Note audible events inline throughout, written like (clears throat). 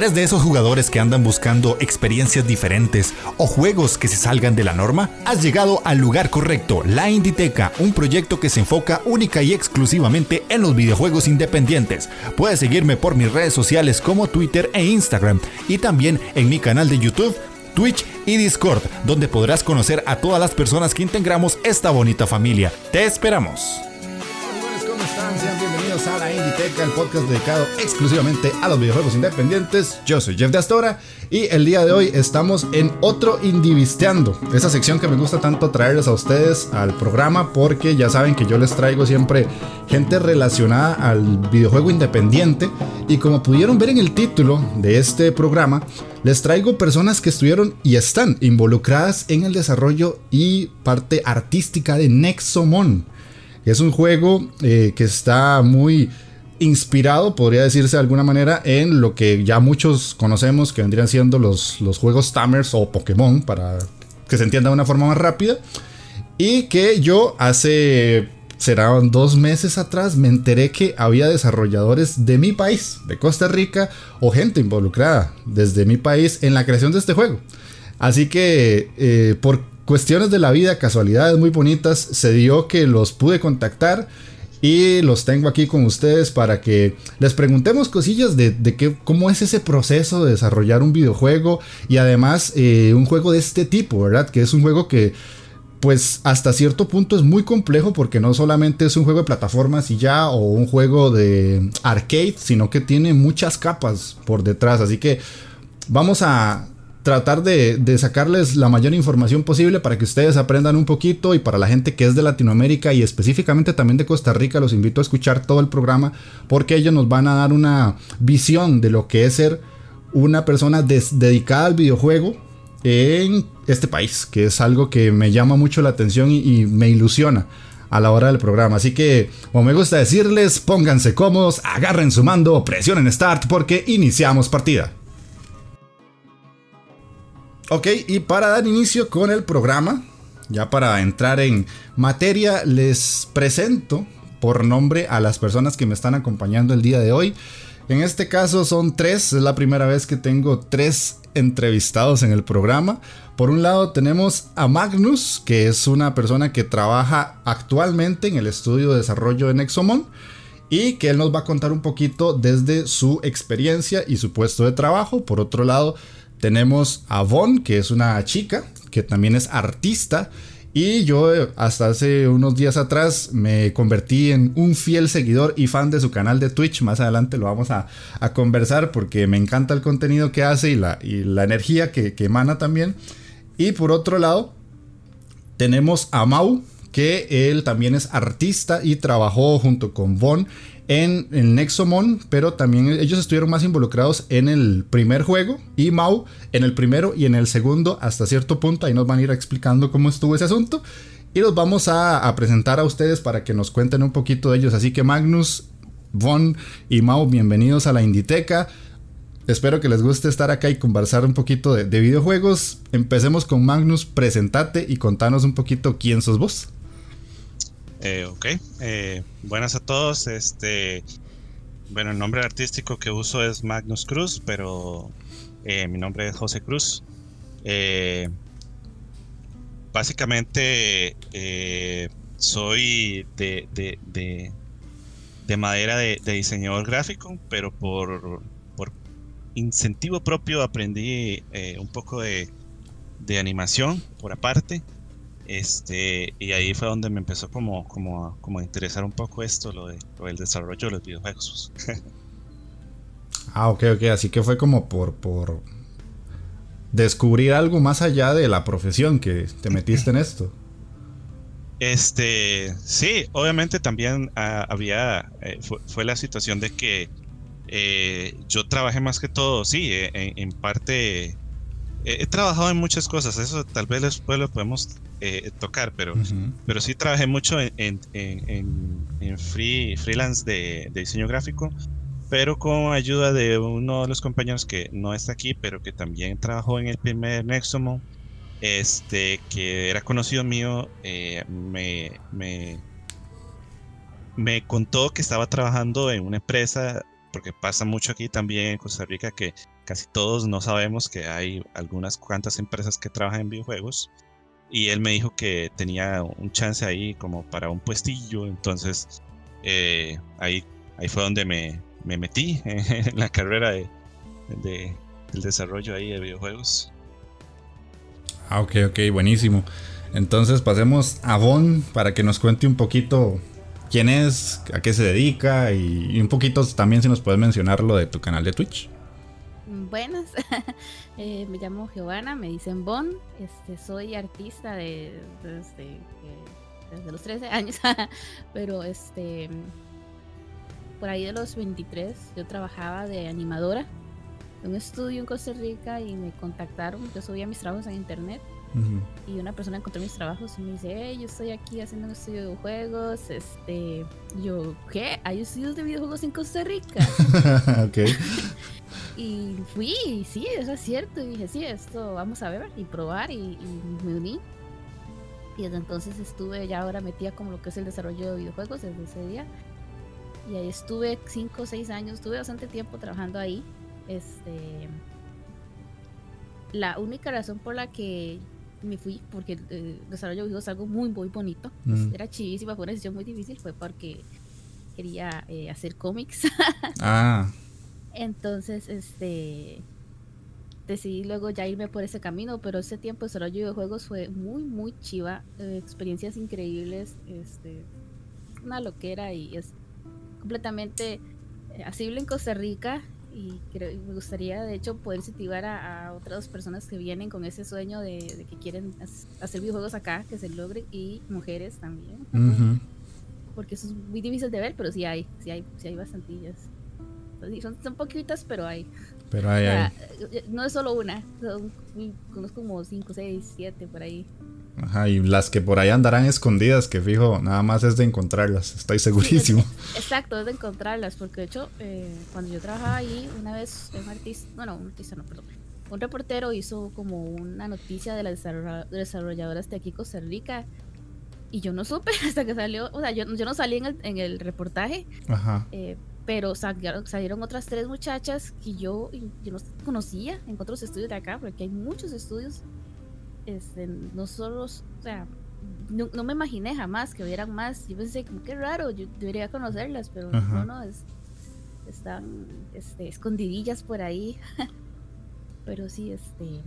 ¿Eres de esos jugadores que andan buscando experiencias diferentes o juegos que se salgan de la norma? Has llegado al lugar correcto, La Inditeca, un proyecto que se enfoca única y exclusivamente en los videojuegos independientes. Puedes seguirme por mis redes sociales como Twitter e Instagram y también en mi canal de YouTube Twitch y Discord, donde podrás conocer a todas las personas que integramos esta bonita familia. Te esperamos. El podcast dedicado exclusivamente a los videojuegos independientes. Yo soy Jeff de Astora y el día de hoy estamos en otro Indivisteando, esa sección que me gusta tanto traerles a ustedes al programa porque ya saben que yo les traigo siempre gente relacionada al videojuego independiente y como pudieron ver en el título de este programa, les traigo personas que estuvieron y están involucradas en el desarrollo y parte artística de Nexomon. Es un juego eh, que está muy inspirado, podría decirse de alguna manera, en lo que ya muchos conocemos que vendrían siendo los, los juegos Tamers o Pokémon, para que se entienda de una forma más rápida. Y que yo hace serán dos meses atrás me enteré que había desarrolladores de mi país, de Costa Rica, o gente involucrada desde mi país en la creación de este juego. Así que eh, por cuestiones de la vida, casualidades muy bonitas, se dio que los pude contactar y los tengo aquí con ustedes para que les preguntemos cosillas de, de cómo es ese proceso de desarrollar un videojuego y además eh, un juego de este tipo, ¿verdad? Que es un juego que pues hasta cierto punto es muy complejo porque no solamente es un juego de plataformas y ya o un juego de arcade, sino que tiene muchas capas por detrás. Así que vamos a tratar de, sacarles la mayor información posible para que ustedes aprendan un poquito y para la gente que es de Latinoamérica y específicamente también de Costa Rica los invito a escuchar todo el programa porque ellos nos van a dar una visión de lo que es ser una persona dedicada al videojuego en este país, que es algo que me llama mucho la atención y, me ilusiona a la hora del programa. Así que, como me gusta decirles, pónganse cómodos, agarren su mando, presionen Start porque iniciamos partida. Ok, y para dar inicio con el programa, ya para entrar en materia, les presento por nombre a las personas que me están acompañando el día de hoy. En este caso son tres, es la primera vez que tengo tres entrevistados en el programa. Por un lado tenemos a Magnus, que es una persona que trabaja actualmente en el estudio de desarrollo de Nexomon y que él nos va a contar un poquito desde su experiencia y su puesto de trabajo. Por otro lado tenemos a Von, que es una chica que también es artista y yo eh, hasta hace unos días atrás me convertí en un fiel seguidor y fan de su canal de Twitch. Más adelante lo vamos a, conversar porque me encanta el contenido que hace y la, energía que, que emana también. Y por otro lado, tenemos a Mau, que él también es artista y trabajó junto con Von en el Nexomon, pero también ellos estuvieron más involucrados en el primer juego y Mau en el primero y en el segundo hasta cierto punto. Ahí nos van a ir explicando cómo estuvo ese asunto y los vamos a, presentar a ustedes para que nos cuenten un poquito de ellos. Así que Magnus, Von y Mau, bienvenidos a la Inditeca. Espero que les guste estar acá y conversar un poquito de, de videojuegos. Empecemos con Magnus, presentate y contanos un poquito quién sos vos. Eh, ok, eh, buenas a todos. Este, bueno, el nombre artístico que uso es Magnus Cruz, pero eh, mi nombre es José Cruz. básicamente soy de, de, madera de, diseñador gráfico, pero por, por incentivo propio aprendí un poco de, de animación por aparte. Este, y ahí fue donde me empezó como, como, como a interesar un poco esto, lo, de, del desarrollo de los videojuegos. (laughs) ah, ok, ok, así que fue como por, por descubrir algo más allá de la profesión que te metiste en esto. Este, sí, obviamente también ah, había, eh, fue, la situación de que eh, yo trabajé más que todo, sí, eh, en parte he trabajado en muchas cosas, eso tal vez después lo podemos eh, tocar, pero, pero sí trabajé mucho en, free, freelance de, diseño gráfico, pero con ayuda de uno de los compañeros que no está aquí, pero que también trabajó en el primer Nexomo, este, que era conocido mío, eh, me, me, me contó que estaba trabajando en una empresa, porque pasa mucho aquí también en Costa Rica, que casi todos no sabemos que hay algunas cuantas empresas que trabajan en videojuegos. Y él me dijo que tenía un chance ahí como para un puestillo. Entonces eh, ahí, ahí fue donde me, me metí (laughs) en la carrera de, de, del desarrollo ahí de videojuegos. Ah, ok, ok, buenísimo. Entonces pasemos a Bon para que nos cuente un poquito quién es, a qué se dedica y, un poquito también si nos puedes mencionar lo de tu canal de Twitch. Buenas, (laughs) eh, me llamo Giovanna, me dicen Bon, este, soy artista de, desde, desde los 13 años, (laughs) pero este por ahí de los 23 yo trabajaba de animadora en un estudio en Costa Rica y me contactaron, yo subía mis trabajos en internet y una persona encontró mis trabajos y me dice, hey, yo estoy aquí haciendo un estudio de videojuegos, este, yo, ¿qué? ¿Hay estudios de videojuegos en Costa Rica? (laughs) ok. y fui, y sí, eso es cierto, y dije, sí, esto vamos a ver y probar, y, y me uní. Y desde entonces estuve ya ahora metida como lo que es el desarrollo de videojuegos desde ese día. Y ahí estuve 5 o 6 años, estuve bastante tiempo trabajando ahí. Este, la única razón por la que me fui, porque el eh, desarrollo de videojuegos es algo muy, muy bonito. Mm. Era chivísima, fue una decisión muy difícil, fue porque quería eh, hacer cómics. (laughs) ah. Entonces, este decidí luego ya irme por ese camino, pero ese tiempo de desarrollo de videojuegos fue muy, muy chiva, eh, experiencias increíbles, este, una loquera y es completamente asible en Costa Rica y creo, me gustaría de hecho poder incentivar a, otras personas que vienen con ese sueño de, que quieren hacer videojuegos acá, que se logre y mujeres también. Porque eso es muy difícil de ver, pero sí hay, sí hay, sí hay bastantillas. Son, son poquitas, pero hay. Pero hay, hay. Eh, no es solo una, son, conozco como 5, 6, 7 por ahí. Ajá, y las que por ahí andarán escondidas, que fijo, nada más es de encontrarlas, estoy segurísimo. (laughs) exacto, es de encontrarlas, porque de hecho, eh, cuando yo trabajaba ahí, una vez un artista, bueno, un artista no, perdón, un reportero hizo como una noticia de las desarrolladoras de aquí Costa Rica, y yo no supe (laughs) hasta que salió, o sea, yo, yo no salí en el, en el reportaje, Ajá. Eh, pero salieron, salieron, otras tres muchachas que yo, yo no conocía en otros estudios de acá, porque hay muchos estudios este, no solo, o sea, no, me imaginé jamás que hubieran más. Yo pensé, como qué raro, yo debería conocerlas, pero no, no, es, están este, escondidillas por ahí. (laughs) pero sí, este,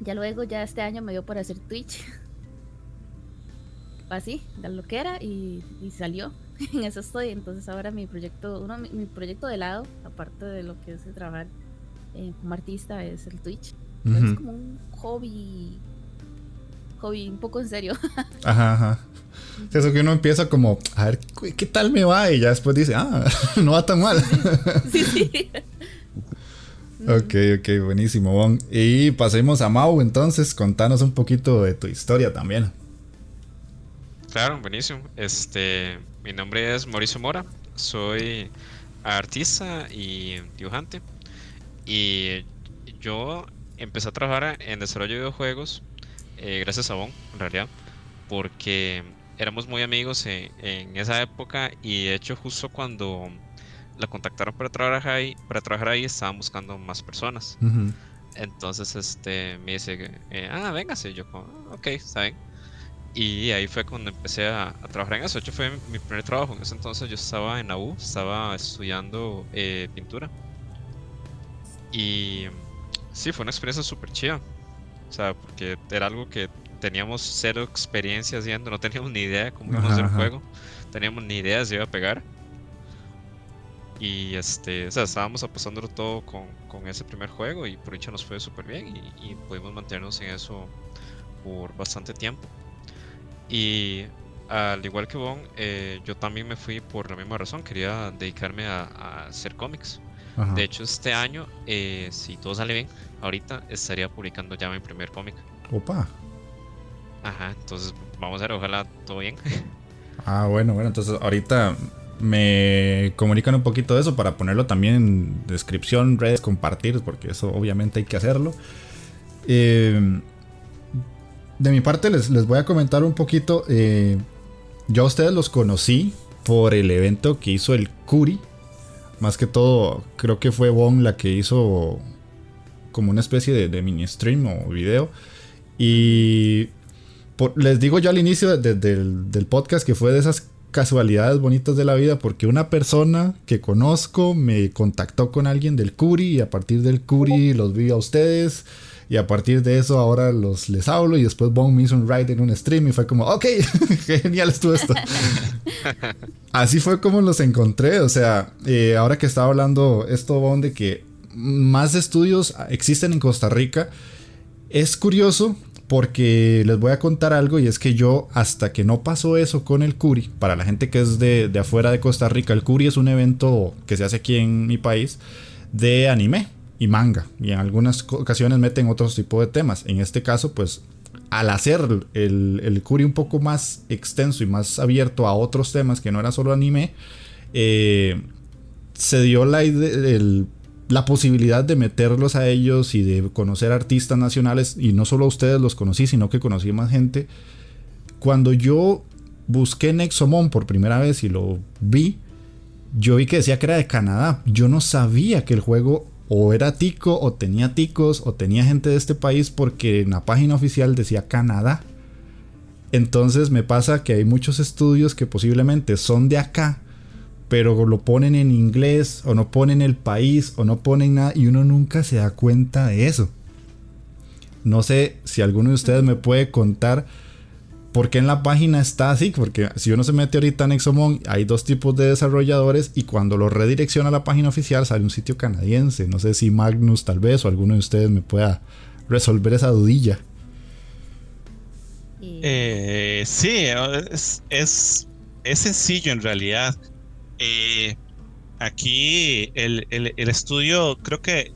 ya luego, ya este año me dio por hacer Twitch. (laughs) Así, la lo que era y, salió. (laughs) en eso estoy. Entonces ahora mi proyecto, uno mi, proyecto de lado, aparte de lo que es de trabajar eh, como artista, es el Twitch. Es como un hobby. Hobby un poco en serio. (laughs) ajá, ajá. Eso que uno empieza como, a ver, ¿qué tal me va? Y ya después dice, ah, (laughs) no va tan mal. (laughs) Sí, sí. ok, ok, buenísimo. Y pasemos a Mau, entonces, contanos un poquito de tu historia también. Claro, buenísimo. Este, mi nombre es Mauricio Mora, soy artista y dibujante. Y yo empecé a trabajar en desarrollo de videojuegos eh, gracias a Bon, en realidad, porque éramos muy amigos en, esa época y de hecho justo cuando la contactaron para trabajar ahí, para trabajar ahí estaban buscando más personas. Entonces este me dice, eh, ah, véngase, yo como, ah, ok, está bien. Y ahí fue cuando empecé a, trabajar en eso. De hecho fue mi primer trabajo. En ese entonces yo estaba en AU, estaba estudiando eh, pintura. Y Sí, fue una experiencia súper chida. O sea, porque era algo que teníamos cero experiencia haciendo, no teníamos ni idea de cómo íbamos a hacer el juego, teníamos ni idea de si iba a pegar. Y este, o sea, estábamos apostándolo todo con, con ese primer juego y por hecho nos fue súper bien y, pudimos mantenernos en eso por bastante tiempo. Y al igual que Bon, eh, yo también me fui por la misma razón, quería dedicarme a, a hacer cómics. De hecho, este año, eh, si todo sale bien, ahorita estaría publicando ya mi primer cómic. Opa. Ajá, entonces vamos a ver, ojalá todo bien. (laughs) Ah, bueno, bueno, entonces ahorita me comunican un poquito de eso para ponerlo también en descripción, redes, compartir, porque eso obviamente hay que hacerlo. Eh, de mi parte les, les, voy a comentar un poquito. Eh, yo a ustedes los conocí por el evento que hizo el Curi más que todo, creo que fue Bon la que hizo como una especie de, mini stream o video. Y les digo yo al inicio del, podcast que fue de esas casualidades bonitas de la vida porque una persona que conozco me contactó con alguien del Curi y a partir del Curi los vi a ustedes y a partir de eso ahora los les hablo y después Bong me hizo un ride en un stream y fue como, ok, (laughs) genial estuvo esto. (laughs) Así fue como los encontré, o sea, eh, ahora que estaba hablando esto Bong de que más estudios existen en Costa Rica, es curioso porque les voy a contar algo y es que yo hasta que no pasó eso con el Curi, para la gente que es de, de afuera de Costa Rica, el Curi es un evento que se hace aquí en mi país de anime y manga. Y en algunas ocasiones meten otros tipos de temas. En este caso, pues al hacer el, el un poco más extenso y más abierto a otros temas que no era solo anime, eh, se dio la, la posibilidad de meterlos a ellos y de conocer artistas nacionales. Y no solo a ustedes los conocí, sino que conocí más gente. Cuando yo busqué Nexomon por primera vez y lo vi, yo vi que decía que era de Canadá. Yo no sabía que el juego o era tico o tenía ticos o tenía gente de este país porque en la página oficial decía Canadá. Entonces me pasa que hay muchos estudios que posiblemente son de acá, pero lo ponen en inglés o no ponen el país o no ponen nada y uno nunca se da cuenta de eso. No sé si alguno de ustedes me puede contar ¿Por qué en la página está así? Porque si uno se mete ahorita en Exomon, hay dos tipos de desarrolladores y cuando lo redirecciona a la página oficial sale un sitio canadiense. No sé si Magnus tal vez o alguno de ustedes me pueda resolver esa dudilla. Eh, sí, es, sencillo en realidad. Eh, aquí el, estudio, creo que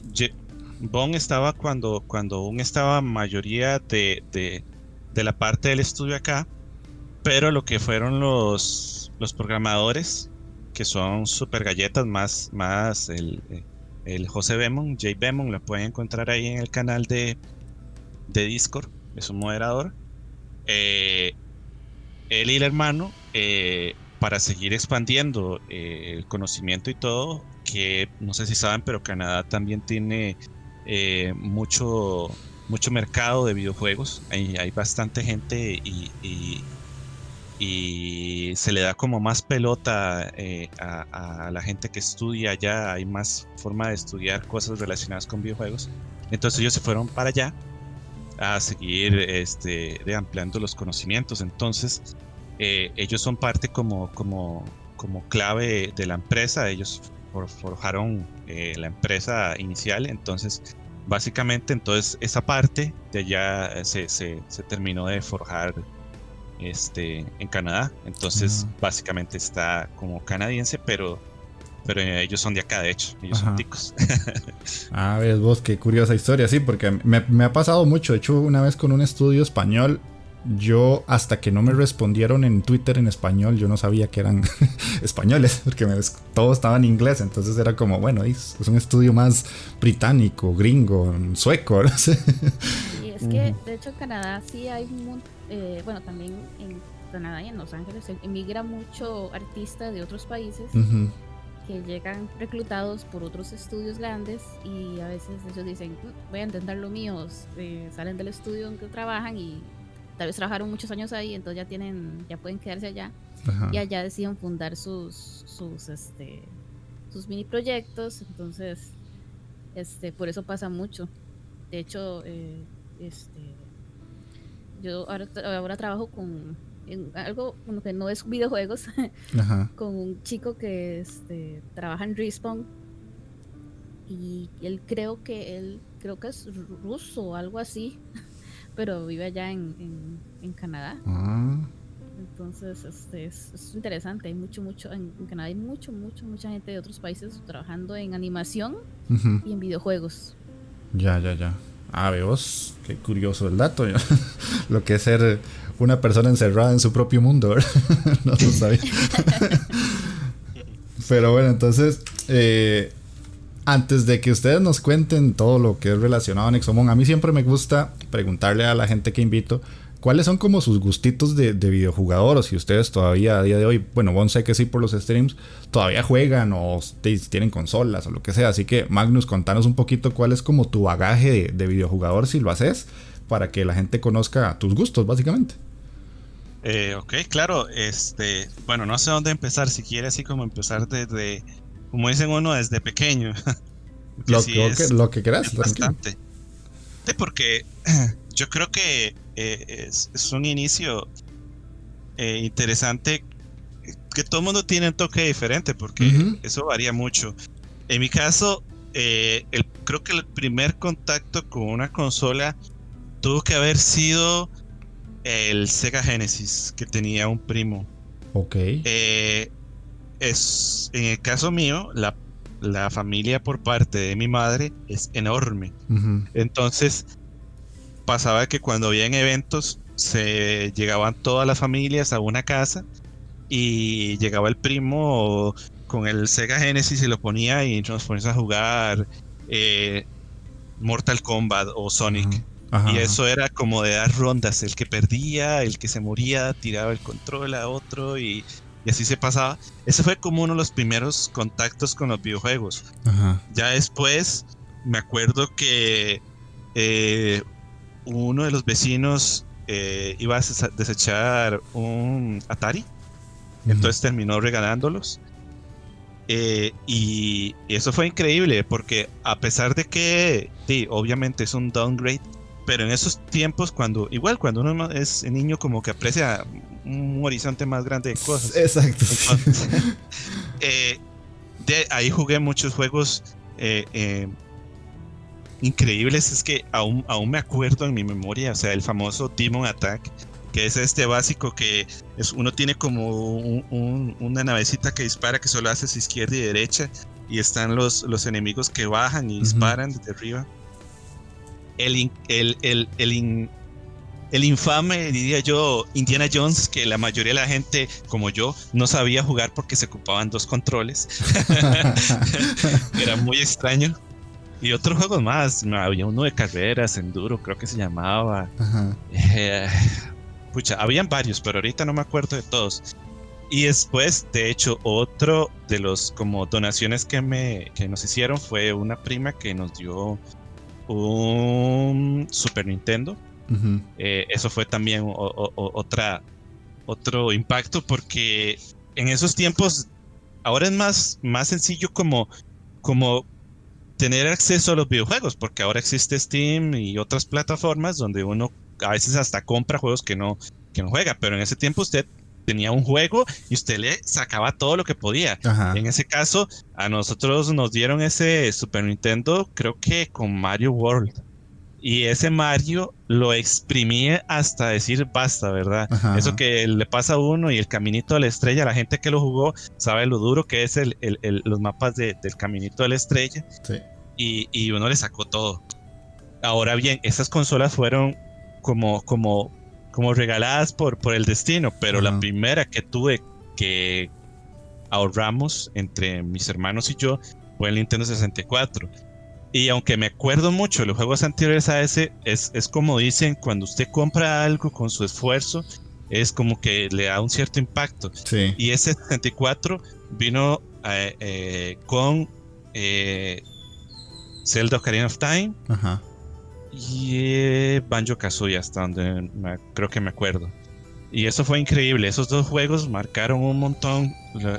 Bon estaba cuando, cuando aún estaba mayoría de de la parte del estudio acá, pero lo que fueron los, los programadores, que son super galletas, más, más el, el José Bemon, Jay Bemon, lo pueden encontrar ahí en el canal de, de Discord, es un moderador. Eh, él y el hermano, eh, para seguir expandiendo eh, el conocimiento y todo, que no sé si saben, pero Canadá también tiene mucho mucho mercado de videojuegos. Hay, hay bastante gente y, y, se le da como más pelota eh, a, la gente que estudia allá. Hay más forma de estudiar cosas relacionadas con videojuegos. Entonces ellos se fueron para allá a seguir este, ampliando los conocimientos. Entonces eh, ellos son parte como, como, como clave de la empresa. Ellos forjaron eh, la empresa inicial. Entonces básicamente entonces esa parte de allá eh, se, se, terminó de forjar este, en Canadá. Entonces básicamente está como canadiense, pero, pero ellos son de acá, de hecho. Ellos son ticos. (laughs) ah, ves vos, qué curiosa historia, sí, porque me, me, ha pasado mucho. De hecho, una vez con un estudio español yo hasta que no me respondieron en Twitter en español, yo no sabía que eran (laughs) españoles, porque todo estaba en inglés, entonces era como, bueno, es, un estudio más británico, gringo, sueco. (laughs) No sé. Y es que, de hecho, en Canadá sí hay, eh, bueno, también en Canadá y en Los Ángeles emigra mucho artista de otros países. que llegan reclutados por otros estudios grandes y a veces ellos dicen, mm, voy a intentar lo mío, eh, salen del estudio en que trabajan y tal vez trabajaron muchos años ahí, entonces ya tienen, ya pueden quedarse allá. Y allá deciden fundar sus, sus, este, sus mini proyectos, entonces, este, por eso pasa mucho. De hecho, eh, este, yo ahora, ahora trabajo con algo que no es videojuegos, (laughs) con un chico que este, trabaja en Respawn. Y él creo que él creo que es ruso o algo así (laughs) pero vive allá en, en, Canadá. Ah. Entonces, este, es, interesante. Hay mucho, mucho, en, Canadá hay mucho, mucho, mucha gente de otros países trabajando en animación y en videojuegos. Ya, ya, ya. Ah, vos, qué curioso el dato. (laughs) lo que es ser una persona encerrada en su propio mundo, (laughs) no lo sabía. (laughs) Pero bueno, entonces, eh, antes de que ustedes nos cuenten todo lo que es relacionado a Nexomon, a mí siempre me gusta preguntarle a la gente que invito ¿Cuáles son como sus gustitos de, videojugador? O si ustedes todavía a día de hoy, bueno, vos sé que sí por los streams, todavía juegan o tienen consolas o lo que sea. Así que Magnus, contanos un poquito cuál es como tu bagaje de, videojugador si lo haces, para que la gente conozca tus gustos, básicamente. Eh, ok, claro, este, bueno, no sé dónde empezar, si quiere así como empezar desde, como dicen uno, desde pequeño. (laughs) lo, que, lo que quieras. Bastante. Sí, porque (clears throat) yo creo que eh, es, un inicio eh, interesante que todo el mundo tiene un toque diferente porque eso varía mucho. En mi caso, eh, el, creo que el primer contacto con una consola tuvo que haber sido el Sega Genesis que tenía un primo. Ok. Es, en el caso mío, la, la, familia por parte de mi madre es enorme. Entonces, pasaba que cuando habían eventos se llegaban todas las familias a una casa y llegaba el primo con el Sega Genesis y lo ponía y nos poníamos a jugar eh, Mortal Kombat o Sonic. y eso era como de dar rondas, el que perdía, el que se moría, tiraba el control a otro y, así se pasaba. Ese fue como uno de los primeros contactos con los videojuegos. Ya después me acuerdo que eh, uno de los vecinos eh, iba a desechar un Atari, entonces terminó regalándolos. Eh, y, eso fue increíble porque a pesar de que, sí, obviamente es un downgrade, pero en esos tiempos cuando, igual cuando uno es niño como que aprecia un horizonte más grande de cosas. Exacto. (laughs) Eh, de ahí jugué muchos juegos increíbles es que aún, aún me acuerdo en mi memoria, o sea, el famoso Demon Attack, que es este básico que es, uno tiene como una navecita que dispara que solo hace izquierda y derecha y están los, los enemigos que bajan y disparan desde arriba. El, el, el, el, el infame, diría yo, Indiana Jones, que la mayoría de la gente, como yo, no sabía jugar porque se ocupaban dos controles. (laughs) Era muy extraño. Y otros juegos más, había uno de carreras, enduro, creo que se llamaba. Eh, pucha, habían varios, pero ahorita no me acuerdo de todos. Y después, de hecho, otro de los como donaciones que me que nos hicieron fue una prima que nos dio un Super Nintendo. Eh, eso fue también otra otro impacto porque en esos tiempos ahora es más más sencillo como como tener acceso a los videojuegos, porque ahora existe Steam y otras plataformas donde uno a veces hasta compra juegos que no, que no juega, pero en ese tiempo usted tenía un juego y usted le sacaba todo lo que podía. En ese caso, a nosotros nos dieron ese Super Nintendo, creo que con Mario World. Y ese Mario lo exprimía hasta decir basta, ¿verdad? Eso que le pasa a uno y el caminito de la estrella, la gente que lo jugó sabe lo duro que es el, los mapas del caminito de la estrella. Y, uno le sacó todo. Ahora bien, esas consolas fueron como, como, como regaladas por, por el destino, pero la primera que tuve que ahorramos entre mis hermanos y yo fue el Nintendo 64 y aunque me acuerdo mucho de los juegos anteriores a ese, es, es como dicen, cuando usted compra algo con su esfuerzo, es como que le da un cierto impacto. Y ese 64 vino eh, eh, con eh, Zelda Ocarina of Time y Banjo Kazooie, hasta donde creo que me acuerdo. Y eso fue increíble. Esos dos juegos marcaron un montón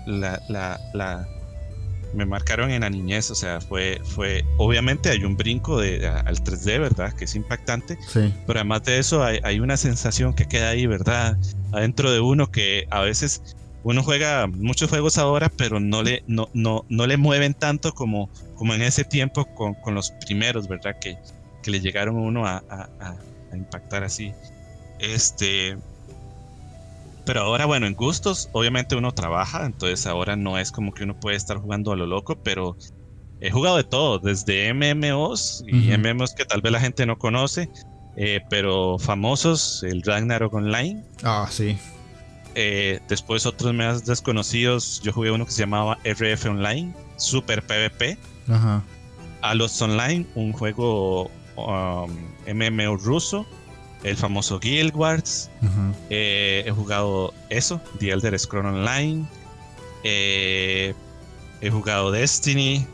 la, la me marcaron en la niñez, o sea, fue, fue, obviamente hay un brinco de, al 3D, ¿verdad? Que es impactante, sí. pero además de eso hay, una sensación que queda ahí, ¿verdad? Adentro de uno que a veces uno juega muchos juegos ahora, pero no le, no, no, no le mueven tanto como, como en ese tiempo con, con los primeros, ¿verdad? Que, que le llegaron a uno a, a, a impactar así. Este, pero ahora, bueno, en gustos, obviamente uno trabaja, entonces ahora no es como que uno puede estar jugando a lo loco, pero he jugado de todo, desde MMOs y MMOs que tal vez la gente no conoce, eh, pero famosos, el Ragnarok Online. Ah, sí. Eh, después otros más desconocidos, yo jugué uno que se llamaba RF Online, Super PvP. Ajá. A los Online, un juego um, MMO ruso. El famoso Guild Wars. Eh, he jugado eso, The Elder Scrolls Online. Eh, he jugado Destiny.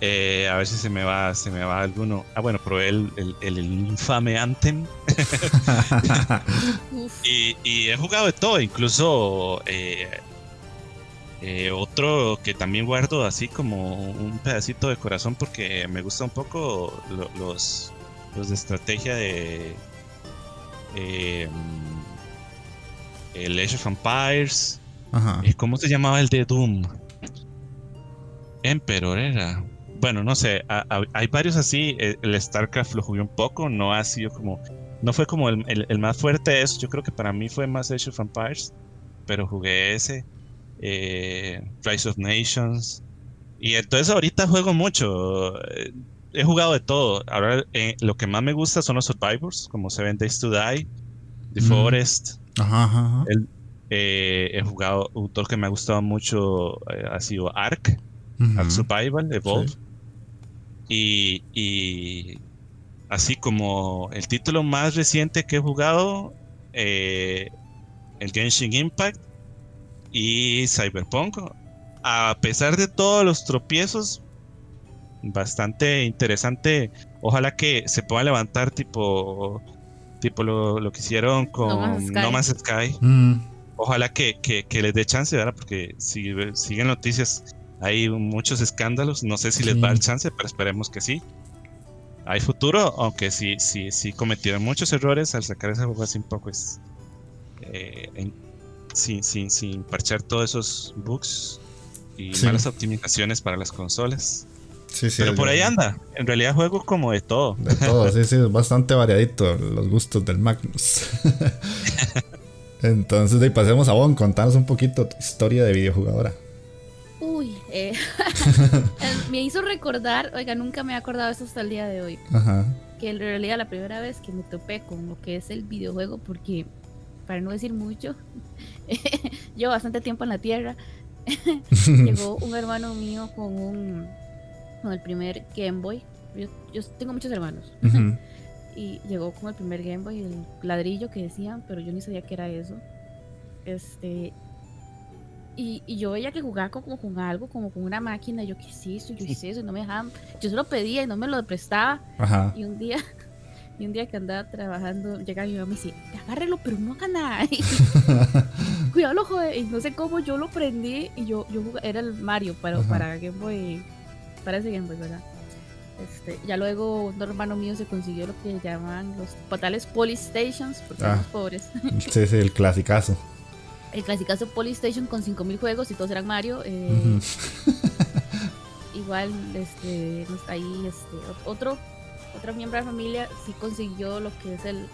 Eh, a ver si se me va, se me va alguno. Ah, bueno, probé el, el, infame Anthem. (laughs) y, y, he jugado de todo, incluso otro que también guardo así como un pedacito de corazón porque me gusta un poco los, los de estrategia de eh, el Age of Empires. Eh, ¿Cómo se llamaba el de Doom? Emperor era. Bueno, no sé, hay varios así. Eh, el, StarCraft lo jugué un poco, no ha sido como. No fue como el, más fuerte de eso. Yo creo que para mí fue más Age of Empires. Pero jugué ese. Rise of Nations. Y entonces ahorita juego mucho he jugado de todo. Ahora eh, lo que más me gusta son los Survivors, como Seven Days to Die, The mm. Forest. Ajá, eh, he jugado, un que me ha gustado mucho eh, ha sido Ark, Ark Survival, Evolve. Y, y, así como el título más reciente que he jugado, el Genshin Impact y Cyberpunk. A pesar de todos los tropiezos, bastante interesante. Ojalá que se pueda levantar tipo tipo lo, que hicieron con No Man's Sky. Mm. Ojalá que, les dé chance, ¿verdad? Porque si siguen noticias, hay muchos escándalos. No sé si les va el chance, pero esperemos que sí. Hay futuro, aunque sí, sí, sí cometieron muchos errores al sacar ese juego así un poco es, eh, sin, sin, sin parchar todos esos bugs y malas optimizaciones para las consolas. Pero por ahí anda. En realidad juego como de todo. De todo, sí, sí, es bastante variadito los gustos del Magnus. (laughs) Entonces, de pasemos a Bon, contanos un poquito tu historia de videojugadora. Uy, (laughs) eh, me hizo recordar, oiga, nunca me he acordado eso hasta el día de hoy. Que en realidad la primera vez que me topé con lo que es el videojuego, porque para no decir mucho, (laughs) llevo bastante tiempo en la tierra. Llegó un hermano mío con un con el primer Game Boy. Yo, tengo muchos hermanos. (laughs) y llegó con el primer Game Boy, el ladrillo que decían, pero yo ni sabía que era eso. Este. Y, yo veía que jugaba como con algo, como con una máquina. Yo, ¿qué es eso? Yo hice eso y no me dejaban. Yo se lo pedía y no me lo prestaba. Y un día. (laughs) Y un día que andaba trabajando, llega mi mamá y me dice, agárrelo, pero no haga nada. (laughs) Cuidado, joder. Y no sé cómo yo lo prendí y yo, yo era el Mario para, para Game Boy parece bien, pues, ¿verdad? Este, ya luego un hermano mío se consiguió lo que llaman los fatales Polystations, porque ah, somos pobres. Sí, sí, el clasicazo. (laughs) El clasicazo Polystation con 5000 juegos y todos eran Mario. Eh, (laughs) igual, este, ahí, este, otro, otro miembro de la familia sí consiguió lo que es el,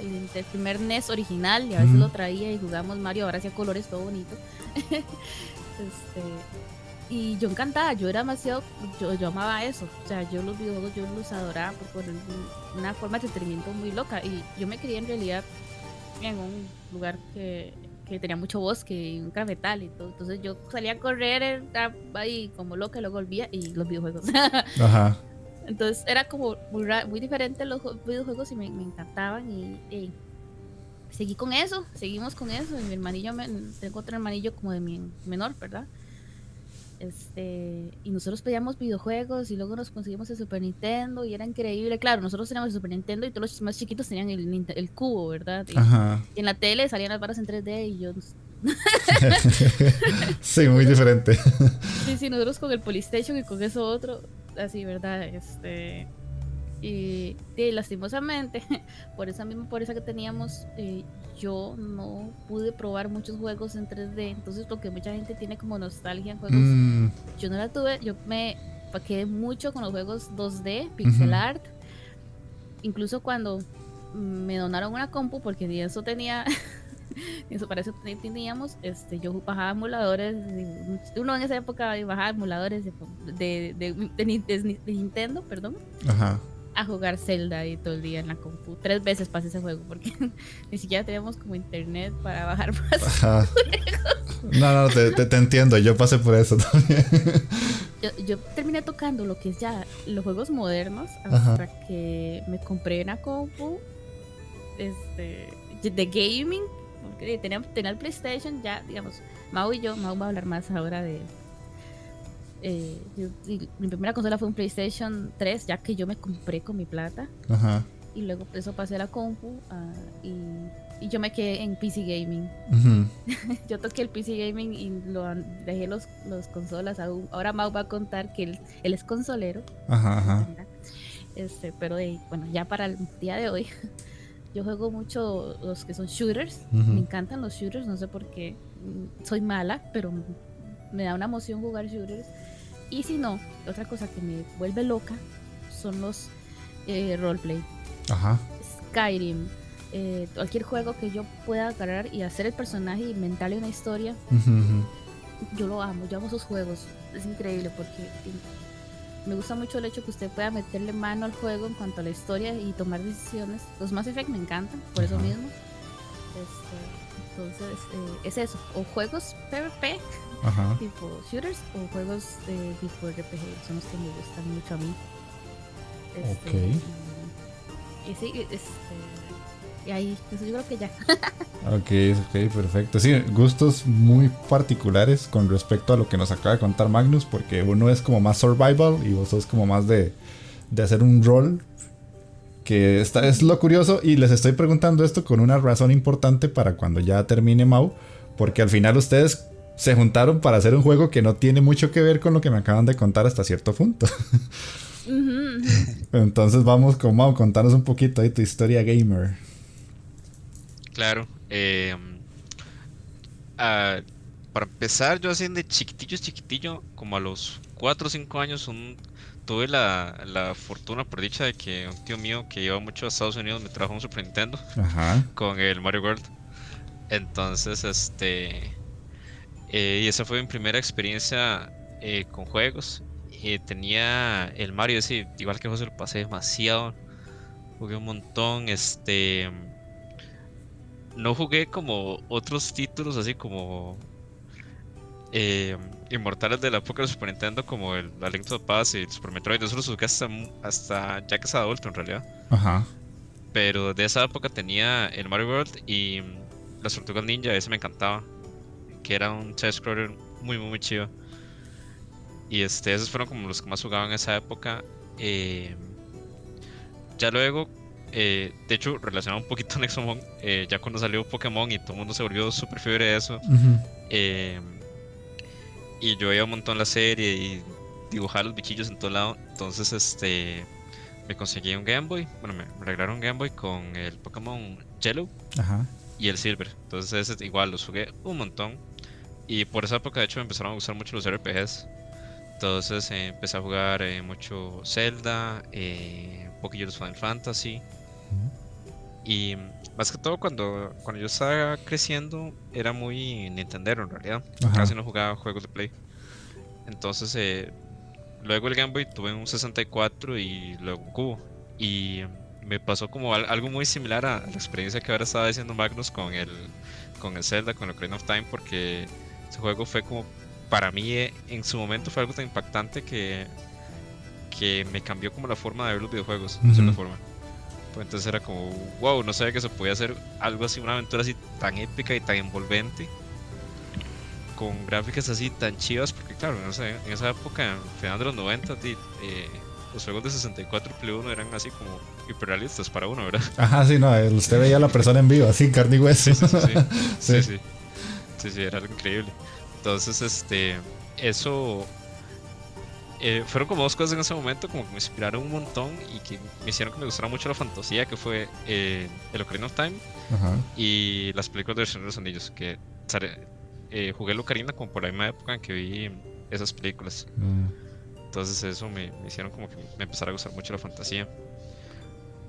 el, primer NES original y a veces lo traía y jugamos Mario, ahora hacía colores, todo bonito. (laughs) este, y yo encantada, yo era demasiado, yo, yo amaba eso, o sea, yo los videojuegos yo los adoraba por, una forma de entretenimiento muy loca y yo me crié en realidad en un lugar que, que tenía mucho bosque y un cafetal y todo, entonces yo salía a correr ahí como loca y luego volvía y los videojuegos. (laughs) Ajá. Entonces era como muy, muy diferente los videojuegos y me, me encantaban y, seguí con eso, seguimos con eso. Y mi hermanillo, tengo otro hermanillo como de mi menor, ¿verdad? Este, y nosotros pedíamos videojuegos y luego nos conseguimos el Super Nintendo y era increíble. Claro, nosotros teníamos el Super Nintendo y todos los más chiquitos tenían el, el cubo, ¿verdad? Y, en la tele salían las barras en 3D y yo... (laughs) sí, muy diferente. (laughs) sí, sí, nosotros con el Polystation y con eso otro, así, ¿verdad? Este... Y, lastimosamente, (laughs) por esa misma pobreza que teníamos, eh, yo no pude probar muchos juegos en 3D. Entonces, lo que mucha gente tiene como nostalgia en juegos, mm. yo no la tuve. Yo me quedé mucho con los juegos 2D, pixel art. Incluso cuando me donaron una compu, porque eso tenía. (laughs) eso para eso teníamos, este, yo bajaba emuladores, uno en esa época bajaba emuladores de, de, de, de Nintendo, perdón. Ajá a jugar Zelda y todo el día en la compu. Tres veces pasé ese juego porque (laughs) ni siquiera teníamos como internet para bajar (laughs) más. No, no, te, te, entiendo, yo pasé por eso (laughs) también. Yo, yo, terminé tocando lo que es ya los juegos modernos hasta que me compré una compu este, de gaming, porque tenía, tenía el PlayStation, ya, digamos, Mau y yo, Mau va a hablar más ahora de... eh, yo- mi primera consola fue un PlayStation 3, ya que yo me compré con mi plata. Ajá. Y luego por eso pasé a la compu ah, y, y yo me quedé en PC Gaming. Ujú. (laughs) Yo toqué el PC Gaming y lo dejé los, los consolas. aún- Ahora Mau va a contar que él, él es consolero. Ajá. Este, pero de, bueno, ya para el día de hoy, (laughs) yo juego mucho los que son shooters. Me encantan los shooters, no sé por qué. mm, Soy mala, pero me da una emoción jugar shooters. Y si no, otra cosa que me vuelve loca son los eh, roleplay. Ajá. Skyrim, eh, cualquier juego que yo pueda agarrar y hacer el personaje y inventarle una historia, yo lo amo, yo amo esos juegos. Es increíble porque eh, me gusta mucho el hecho que usted pueda meterle mano al juego en cuanto a la historia y tomar decisiones. Los Mass Effect me encantan, por eso mismo. Este, entonces, eh, es eso. O juegos PvP, Ajá. tipo shooters, o juegos de tipo RPG, son los que me gustan mucho a mí. Este, Ok. Y, y sí, este, y ahí, eso yo creo que ya. (laughs) Ok, ok, perfecto. Sí, gustos muy particulares con respecto a lo que nos acaba de contar Magnus, porque uno es como más survival y vos sos como más de, de hacer un rol. Que esta es lo curioso y les estoy preguntando esto con una razón importante para cuando ya termine Mau, porque al final ustedes se juntaron para hacer un juego que no tiene mucho que ver con lo que me acaban de contar hasta cierto punto. (laughs) Entonces vamos con Mau, contanos un poquito ahí tu historia gamer. Claro. eh, para empezar, yo así de chiquitillo, chiquitillo, como a los 4 o 5 años, un- tuve la, la fortuna, por dicha, de que un tío mío que iba mucho a Estados Unidos me trajo un Super Nintendo Ajá. con el Mario World. Entonces, este. eh, y esa fue mi primera experiencia eh, con juegos. Eh, tenía el Mario ese, igual que José, lo pasé demasiado. Jugué un montón. Este. No jugué como otros títulos, así como. Inmortales de la época de Super Nintendo, como el la Link to the Past y el Super Metroid. Eso los jugué hasta, hasta ya que es adulto, en realidad. Ajá. Pero de esa época tenía el Mario World y las Tortugas Ninja, ese me encantaba. Que era un side scroller muy, muy, muy chido. Y este, esos fueron como los que más jugaba en esa época. Eh, ya luego, eh, de hecho, relacionado un poquito (laughs) a Nexomon, eh, ya cuando salió Pokémon y todo el mundo se volvió súper fiebre de eso. Eh, y yo veía un montón la serie y dibujaba los bichillos en todo lado. Entonces, este. Me conseguí un Game Boy. Bueno, me, regalaron un Game Boy con el Pokémon Yellow Ajá. y el Silver. Entonces, ese igual los jugué un montón. Y por esa época, de hecho, me empezaron a gustar mucho los RPGs. Entonces, eh, empecé a jugar eh, mucho Zelda, eh, un poquillo de Final Fantasy. Y más que todo, cuando, cuando yo estaba creciendo, era muy Nintendero en realidad. Ajá. Casi no jugaba juegos de Play. Entonces, eh, luego el Game Boy tuve un 64 y luego un cubo. Y me pasó como al- algo muy similar a la experiencia que ahora estaba diciendo Magnus con el, con el Zelda, con el Ocarina of Time, porque ese juego fue como, para mí eh, en su momento fue algo tan impactante que, que me cambió como la forma de ver los videojuegos, de cierta Ujú. forma. Pues entonces era como, wow, no sabía que se podía hacer algo así, una aventura así tan épica y tan envolvente, con gráficas así tan chivas, porque claro, no sé, en esa época, en final de los 90, di- eh, los juegos de 64 Play 1 eran así como hiperrealistas para uno, ¿verdad? Ajá, sí, no, usted veía a la persona en vivo, así, carne y hueso. Sí, sí, sí. Sí. (laughs) Sí, sí. Sí, sí, era algo increíble. Entonces, este, eso eh, fueron como dos cosas en ese momento como que me inspiraron un montón y que me hicieron que me gustara mucho la fantasía, que fue eh, el Ocarina of Time Ajá. y las películas de Señor de los Anillos, que eh, jugué el Ocarina como por la misma época en que vi esas películas. Mm. Entonces eso me, me hicieron como que me empezara a gustar mucho la fantasía.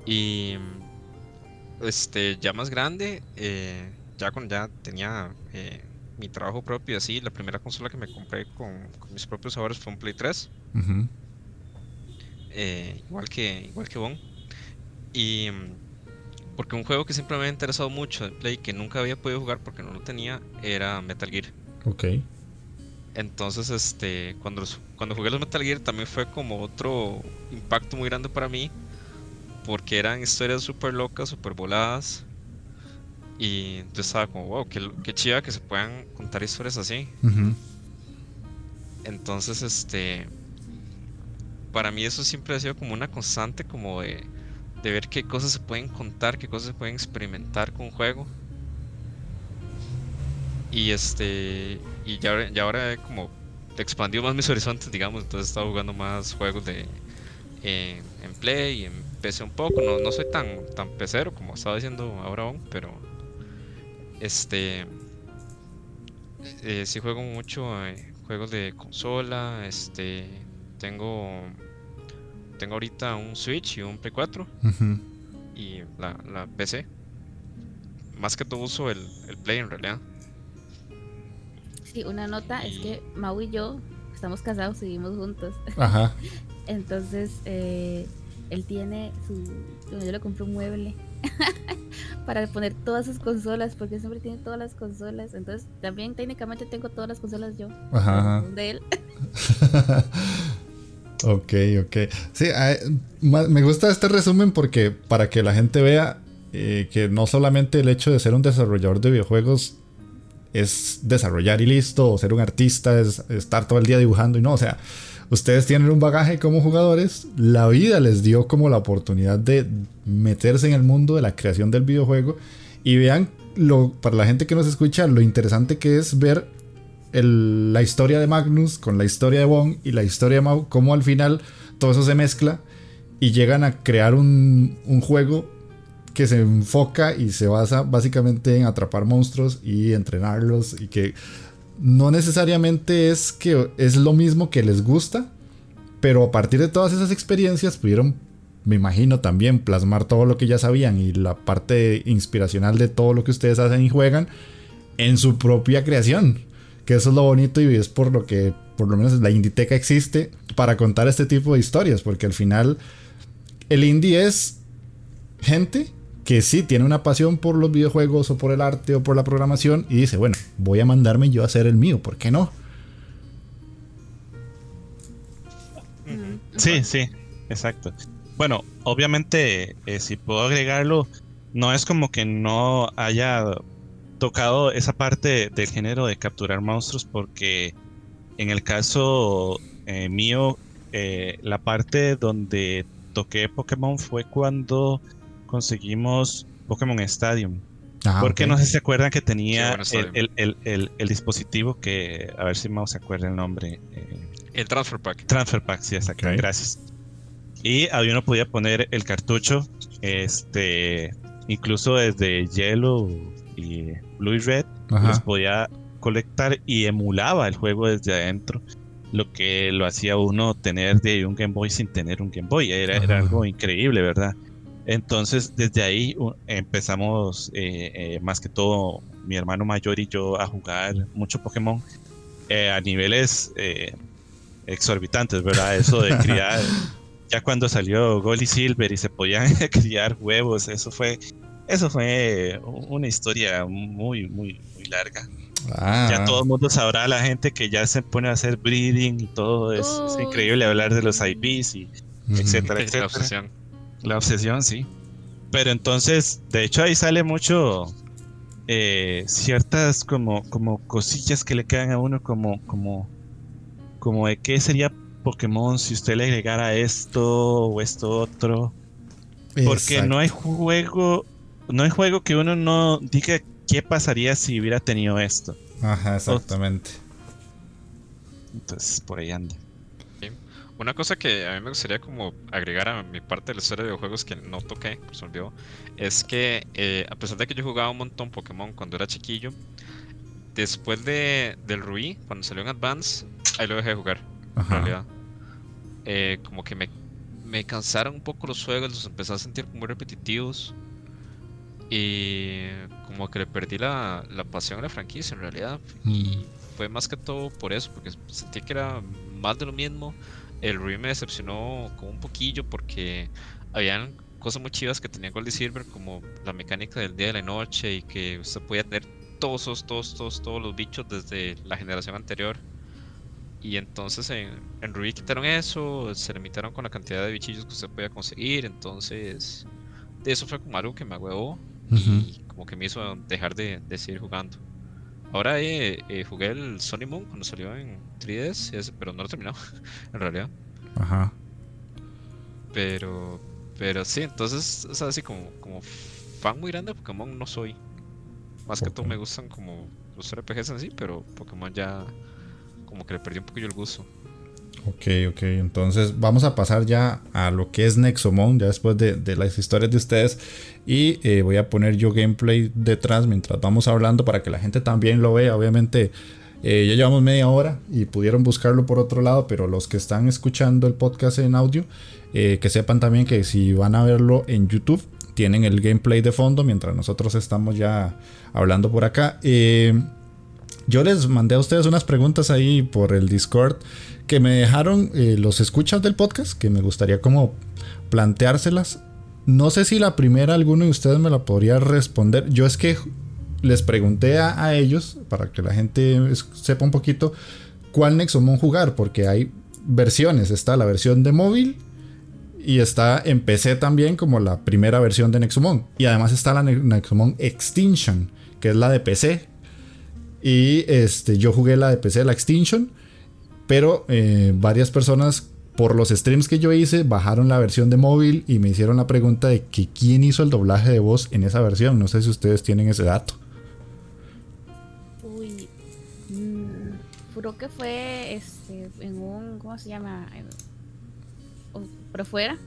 Y este, ya más grande, ya cuando ya tenía mi trabajo propio y así, la primera consola que me compré con, con mis propios ahorros fue un Play 3, Ujú. eh, igual que igual que Bon. Y mm, porque un juego que siempre me había interesado mucho de Play, que nunca había podido jugar porque no lo tenía, era Metal Gear. Ok. Entonces, este, cuando, los- cuando jugué los Metal Gear también fue como otro impacto muy grande para mí, porque eran historias súper locas, súper voladas. Y entonces estaba como, wow, qué, qué chiva que se puedan contar historias así. Entonces, este. Para mí, eso siempre ha sido como una constante, como de, de ver qué cosas se pueden contar, qué cosas se pueden experimentar con un juego. Y este. Y ya, ya ahora he como expandido más mis horizontes, digamos. Entonces he estado jugando más juegos de. en Play y en PC un poco. No, no soy tan, tan pecero como estaba diciendo ahora aún, pero. Este. Eh, sí juego mucho eh, juegos de consola. Este. Tengo. Tengo ahorita un Switch y un Play 4. Y la, la, PC. Más que todo uso el, el Play en realidad. Sí, una nota es que Mau y yo estamos casados, seguimos juntos. Ajá. (laughs) Entonces, eh, él tiene su. Yo le compré un mueble (laughs) para poner todas sus consolas, porque siempre tiene todas las consolas. Entonces, también técnicamente tengo todas las consolas yo. Ajá. De él. (laughs) ok, ok. Sí, me gusta este resumen porque para que la gente vea eh, que no solamente el hecho de ser un desarrollador de videojuegos es desarrollar y listo, o ser un artista, es estar todo el día dibujando y no, o sea, ustedes tienen un bagaje como jugadores, la vida les dio como la oportunidad de meterse en el mundo de la creación del videojuego. Y vean lo, para la gente que nos escucha lo interesante que es ver la historia de Magnus con la historia de Wong y la historia de Mau, cómo al final todo eso se mezcla y llegan a crear un, un juego que se enfoca y se basa básicamente en atrapar monstruos y entrenarlos y que no necesariamente es que es lo mismo que les gusta, pero a partir de todas esas experiencias pudieron, me imagino, también plasmar todo lo que ya sabían y la parte inspiracional de todo lo que ustedes hacen y juegan en su propia creación. Que eso es lo bonito y es por lo que, por lo menos la Inditeca existe para contar este tipo de historias, porque al final el indie es gente que sí tiene una pasión por los videojuegos o por el arte o por la programación y dice, bueno, voy a mandarme yo a hacer el mío, ¿por qué no? Sí, sí, exacto. Bueno, obviamente, eh, si puedo agregarlo, no es como que no haya tocado esa parte del género de capturar monstruos, porque en el caso eh, mío, eh, la parte donde toqué Pokémon fue cuando conseguimos Pokémon Stadium. Ah, porque no sé si se acuerdan que tenía el, dispositivo que, a ver si Mau se acuerda el nombre. Eh, el Transfer Pack. Transfer Pack, sí, exacto. Gracias. Y ahí uno podía poner el cartucho, este, incluso desde Yellow y Blue y Red, los podía colectar y emulaba el juego desde adentro. Lo que lo hacía uno tener de un Game Boy sin tener un Game Boy. Era, era algo increíble, ¿verdad? Entonces, desde ahí empezamos, eh, eh, más que todo, mi hermano mayor y yo, a jugar mucho Pokémon eh, a niveles exorbitantes, ¿verdad? Eso de criar. (laughs) ya cuando salió Gold y Silver y se podían (laughs) criar huevos, eso fue, eso fue una historia muy, muy, muy larga. Ah. Ya todo el mundo sabrá, la gente que ya se pone a hacer breeding y todo. Es, increíble hablar de los IPs y etcétera, etcétera. La obsesión, sí. Pero entonces, de hecho ahí sale mucho eh, ciertas como, como cosillas que le quedan a uno como, como, como de qué sería Pokémon si usted le agregara esto o esto otro. Porque no hay juego, no hay juego que uno no diga qué pasaría si hubiera tenido esto. Ajá, exactamente. Entonces, por ahí anda. Una cosa que a mí me gustaría como agregar a mi parte de la historia de videojuegos que no toqué, se olvidó, es que eh, a pesar de que yo jugaba un montón Pokémon cuando era chiquillo, después de, del Rui, cuando salió en Advance, ahí lo dejé de jugar. En realidad. Eh, como que me, me cansaron un poco los juegos, los empecé a sentir muy repetitivos. Y como que le perdí la, la pasión a la franquicia en realidad. Y mm. fue más que todo por eso, porque sentí que era más de lo mismo el Rui me decepcionó como un poquillo porque habían cosas muy chivas que tenía Gold y Silver, como la mecánica del día y la noche y que usted podía tener todos, todos, todos, todos los bichos desde la generación anterior. y entonces en, en Ruby quitaron eso, se limitaron con la cantidad de bichillos que usted podía conseguir, entonces de eso fue como algo que me huevó y como que me hizo dejar de, de seguir jugando. Ahora eh, eh, jugué el Sonic Moon cuando salió en 3DS, pero no lo he terminado, (laughs) en realidad. Ajá. Pero, pero sí, entonces, o sea, así como, como fan muy grande de Pokémon no soy. Más que todo me gustan como los RPGs en sí, pero Pokémon ya como que le perdí un poquillo el gusto. Ok, ok. Entonces vamos a pasar ya a lo que es Nexomon, ya después de, las historias de ustedes. Y eh, voy a poner yo gameplay detrás mientras vamos hablando para que la gente también lo vea. Obviamente eh, ya llevamos media hora y pudieron buscarlo por otro lado, pero los que están escuchando el podcast en audio, eh, que sepan también que si van a verlo en YouTube, tienen el gameplay de fondo mientras nosotros estamos ya hablando por acá. yo les mandé a ustedes unas preguntas ahí por el Discord que me dejaron eh, los escuchas del podcast, que me gustaría como planteárselas. No sé si la primera alguno de ustedes me la podría responder. Yo es que les pregunté a, ellos, para que la gente sepa un poquito, cuál Nexomon jugar, porque hay versiones. Está la versión de móvil y está en PC también como la primera versión de Nexomon. Y además está la Nexomon Extinction, que es la de PC. Y este, yo jugué la de PC, la Extinction. Pero eh, varias personas por los streams que yo hice bajaron la versión de móvil y me hicieron la pregunta de que quién hizo el doblaje de voz en esa versión. No sé si ustedes tienen ese dato. Uy, mm, creo que fue este, en un, ¿cómo se llama? Pero fuera.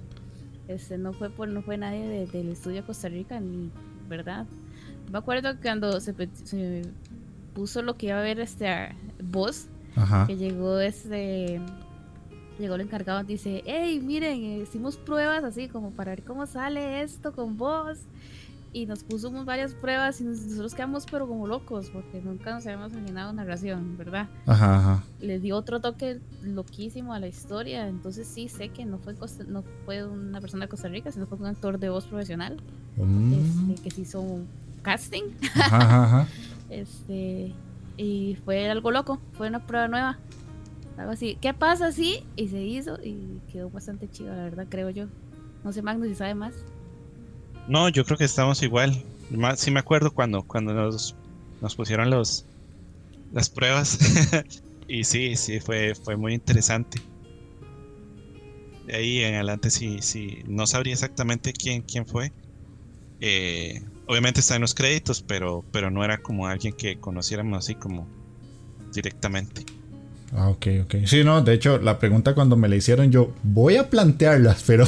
(laughs) este, no fue por, no fue nadie del estudio Costa Rica ni, ¿verdad? Me acuerdo cuando se, se puso lo que iba a ver este voz que llegó este llegó el encargado y dice, hey, miren, hicimos pruebas así como para ver cómo sale esto con vos. Y nos puso varias pruebas y nosotros quedamos pero como locos porque nunca nos habíamos imaginado narración, ¿verdad? Ajá, Le dio otro toque loquísimo a la historia. Entonces sí sé que no fue, no fue una persona de Costa Rica, sino fue un actor de voz profesional. Mm. Este, que se hizo un casting. Ajá, (laughs) este, y fue algo loco, fue una prueba nueva. Algo así. ¿Qué pasa así? Y se hizo y quedó bastante chido, la verdad, creo yo. No sé, Magnus, si sabe más. No, yo creo que estamos igual. Más, sí me acuerdo cuando, cuando nos, nos pusieron los las pruebas. (laughs) y sí, sí, fue, fue muy interesante. De ahí en adelante sí, sí, no sabría exactamente quién, quién fue. Eh, obviamente está en los créditos, pero, pero no era como alguien que conociéramos así como directamente. Ah, ok, ok. Sí, no, de hecho, la pregunta cuando me la hicieron, yo voy a plantearlas, (laughs) pero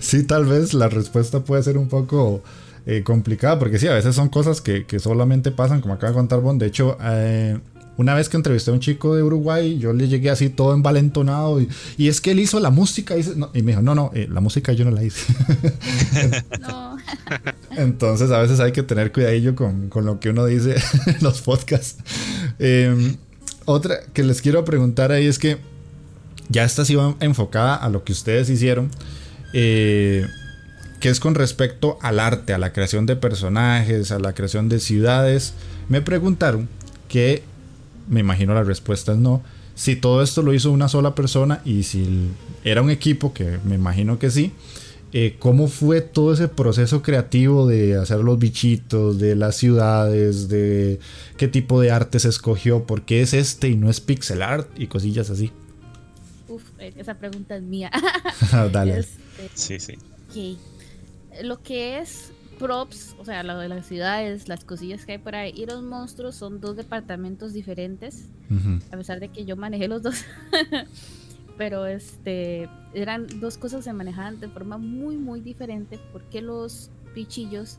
sí, tal vez la respuesta puede ser un poco eh, complicada, porque sí, a veces son cosas que, solamente pasan, como acaba de contar Bon. De hecho, eh, una vez que entrevisté a un chico de Uruguay, yo le llegué así todo envalentonado y, es que él hizo la música y, me dijo, no, no, eh, la música yo no la hice. (laughs) (laughs) Entonces a veces hay que tener cuidadillo con, con lo que uno dice (laughs) en los podcasts. Em, otra que les quiero preguntar ahí es que ya esta sí va enfocada a lo que ustedes hicieron. Eh, que es con respecto al arte, a la creación de personajes, a la creación de ciudades. Me preguntaron que me imagino la respuesta es no. Si todo esto lo hizo una sola persona y si era un equipo, que me imagino que sí, eh, ¿cómo fue todo ese proceso creativo de hacer los bichitos, de las ciudades, de qué tipo de arte se escogió, por qué es este y no es pixel art y cosillas así? Uf, eh, esa pregunta es mía. (laughs) Dale. (laughs) Este, sí, sí. Lo que es props, o sea, lo de las ciudades, las cosillas que hay por ahí y los monstruos son dos departamentos diferentes, a pesar de que yo manejé los dos. (laughs) Pero este eran dos cosas que se manejaban de forma muy muy diferente porque los pichillos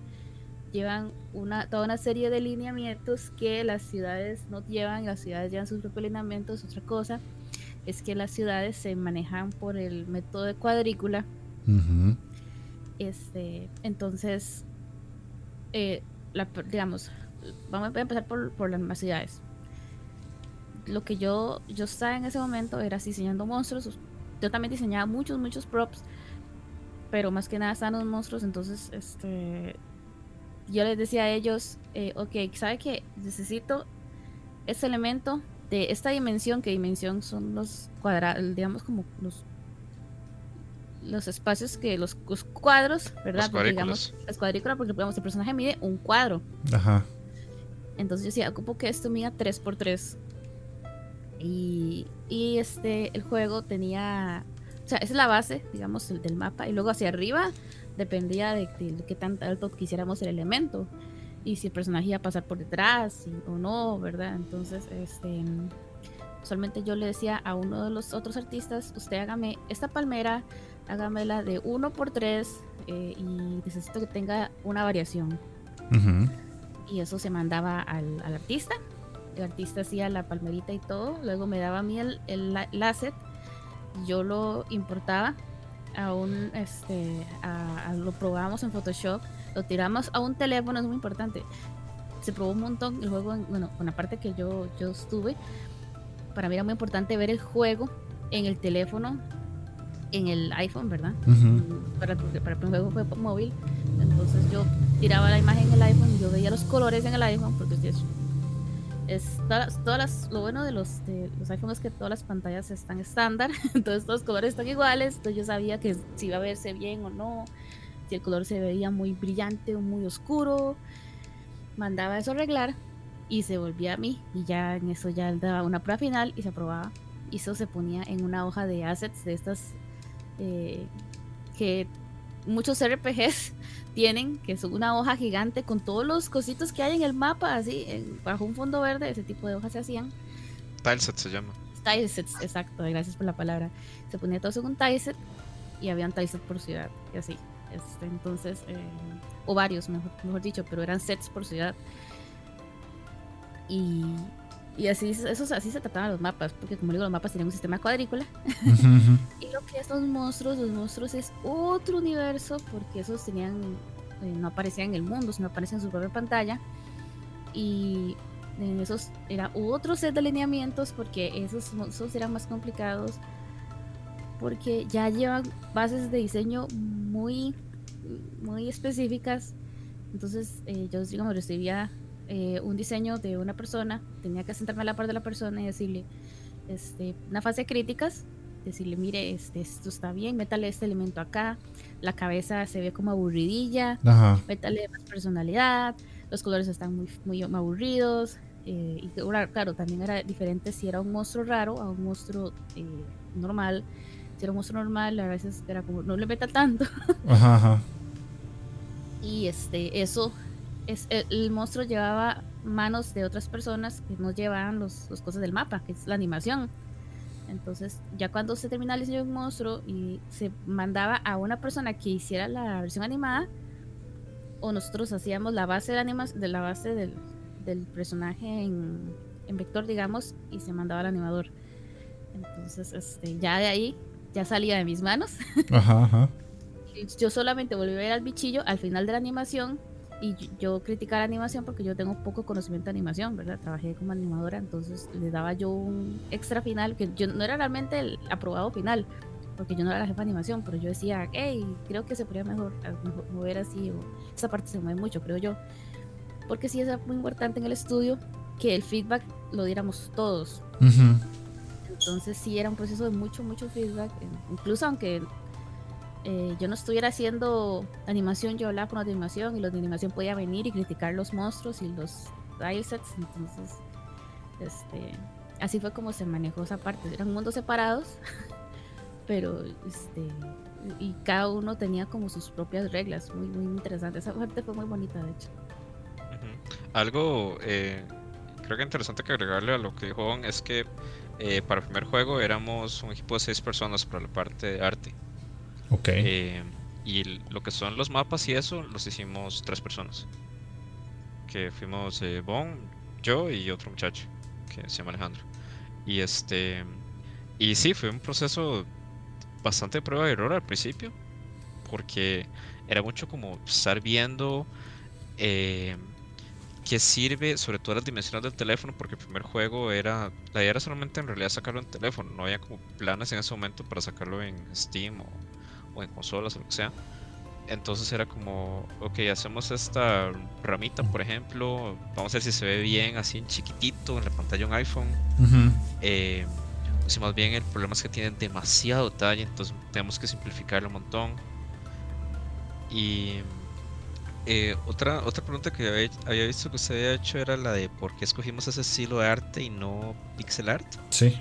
llevan una toda una serie de lineamientos que las ciudades no llevan, las ciudades llevan sus propios lineamientos, otra cosa es que las ciudades se manejan por el método de cuadrícula. Este, entonces eh, digamos, vamos a empezar por, las más ciudades. Lo que yo, yo estaba en ese momento era diseñando monstruos. Yo también diseñaba muchos, muchos props. Pero más que nada estaban los monstruos. Entonces, este yo les decía a ellos, eh, ok, ¿sabe que Necesito ese elemento de esta dimensión, que dimensión son los cuadrados, digamos como los los espacios que los, cuadros, ¿verdad? Los digamos, las cuadrículas, porque digamos, el personaje mide un cuadro. Ajá. Entonces yo decía, ocupo que esto mida 3x3. Y, y este, el juego tenía, o sea, esa es la base, digamos, el, del mapa. Y luego hacia arriba dependía de, qué tan alto quisiéramos el elemento. Y si el personaje iba a pasar por detrás o no, ¿verdad? Entonces, este, usualmente yo le decía a uno de los otros artistas, usted hágame esta palmera hágamela de 1 por 3 eh, y necesito que tenga una variación. Y eso se mandaba al, artista. El artista hacía la palmerita y todo. Luego me daba a mí el, el, asset. Yo lo importaba a un, este, a, lo probábamos en Photoshop. Lo tiramos a un teléfono, es muy importante. Se probó un montón el juego, bueno, con la parte que yo, yo estuve. Para mí era muy importante ver el juego en el teléfono en el iPhone, ¿verdad? para, para, el juego fue móvil. Entonces yo tiraba la imagen en el iPhone y yo veía los colores en el iPhone porque es, es todas, todas lo bueno de los, de los iPhones es que todas las pantallas están estándar, (laughs) entonces todos los colores están iguales, entonces yo sabía que si iba a verse bien o no, si el color se veía muy brillante o muy oscuro, mandaba eso a arreglar y se volvía a mí y ya en eso ya daba una prueba final y se aprobaba y eso se ponía en una hoja de assets de estas eh, que muchos RPGs (laughs) tienen, que es una hoja gigante con todos los cositos que hay en el mapa, así, bajo un fondo verde, ese tipo de hojas se hacían. Tileset se llama. Tilesets, exacto, gracias por la palabra. Se ponía todo en un tileset y habían tilesets por ciudad, y así. Este, entonces, eh, o varios, mejor, mejor dicho, pero eran sets por ciudad. Y y así, eso, así se trataban los mapas, porque como digo, los mapas tienen un sistema cuadrícula. (laughs) y lo que es los monstruos, los monstruos es otro universo, porque esos tenían, eh, no aparecían en el mundo, sino aparecían en su propia pantalla. Y en esos era otro set de lineamientos, porque esos monstruos eran más complicados, porque ya llevan bases de diseño muy, muy específicas. Entonces, eh, yo digamos, recibía eh, un diseño de una persona, tenía que sentarme a la par de la persona y decirle, este, una fase de críticas, decirle, mire, este, esto está bien, métale este elemento acá, la cabeza se ve como aburridilla, métale más personalidad, los colores están muy, muy aburridos, eh, y claro, también era diferente si era un monstruo raro a un monstruo eh, normal. Si era un monstruo normal, a veces era como, no le meta tanto. (laughs) Y este, eso es, el, monstruo llevaba manos de otras personas que no llevaban los, los cosas del mapa, que es la animación. Entonces, ya cuando se terminaba el diseño de un monstruo y se mandaba a una persona que hiciera la versión animada, o nosotros hacíamos la base de, anima de la base del, del personaje en, en, vector, digamos, y se mandaba al animador. Entonces, este, ya de ahí, ya salía de mis manos. Ajá, (laughs) Yo solamente volví a ver al bichillo al final de la animación y yo criticar la animación porque yo tengo poco conocimiento de animación, ¿verdad? Trabajé como animadora, entonces le daba yo un extra final que yo no era realmente el aprobado final, porque yo no era la jefa de animación, pero yo decía, hey, creo que se podría mejor, mover así, o esa parte se mueve mucho, creo yo. Porque sí es muy importante en el estudio que el feedback lo diéramos todos. Entonces sí era un proceso de mucho, mucho feedback, incluso aunque eh, yo no estuviera haciendo animación, yo hablaba con de animación y los de animación podía venir y criticar los monstruos y los sets Entonces, este, así fue como se manejó esa parte. Eran mundos separados, (laughs) pero este, y cada uno tenía como sus propias reglas. Muy, muy interesante. Esa parte fue muy bonita, de hecho. Algo eh, creo que interesante que agregarle a lo que dijo es que eh, para el primer juego éramos un equipo de seis personas para la parte de arte. Ok. Eh, y lo que son los mapas y eso, los hicimos tres personas. Que fuimos eh, Bon, yo y otro muchacho que se llama Alejandro. Y este. Y sí, fue un proceso bastante prueba y error al principio. Porque era mucho como estar viendo eh, qué sirve, sobre todo las dimensiones del teléfono, porque el primer juego era. La idea era solamente en realidad sacarlo en teléfono. No había como planes en ese momento para sacarlo en Steam o o en consolas o lo que sea. entonces era como, ok, hacemos esta ramita, por ejemplo, vamos a ver si se ve bien así en chiquitito en la pantalla de un iPhone. Eh, si más bien el problema es que tiene demasiado detalle, entonces tenemos que simplificarlo un montón. Y eh, otra, otra pregunta que había, había, visto que usted había hecho era la de por qué escogimos ese estilo de arte y no pixel art. Sí.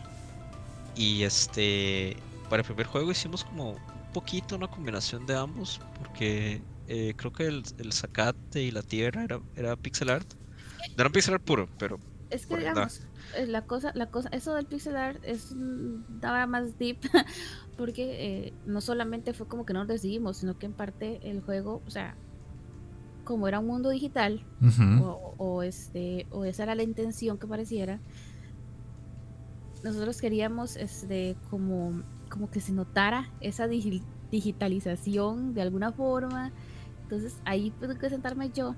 Y este, para el primer juego hicimos como poquito una combinación de ambos, porque eh, creo que el, el, zacate y la tierra era, era pixel art. No era pixel art puro, pero. Es que digamos, eh, la cosa, la cosa, eso del pixel art es daba más deep, (laughs) porque eh, no solamente fue como que no nos decidimos, sino que en parte el juego, o sea, como era un mundo digital, o, o, este, o esa era la intención que pareciera, nosotros queríamos este como como que se notara esa digitalización de alguna forma. Entonces ahí tengo que sentarme yo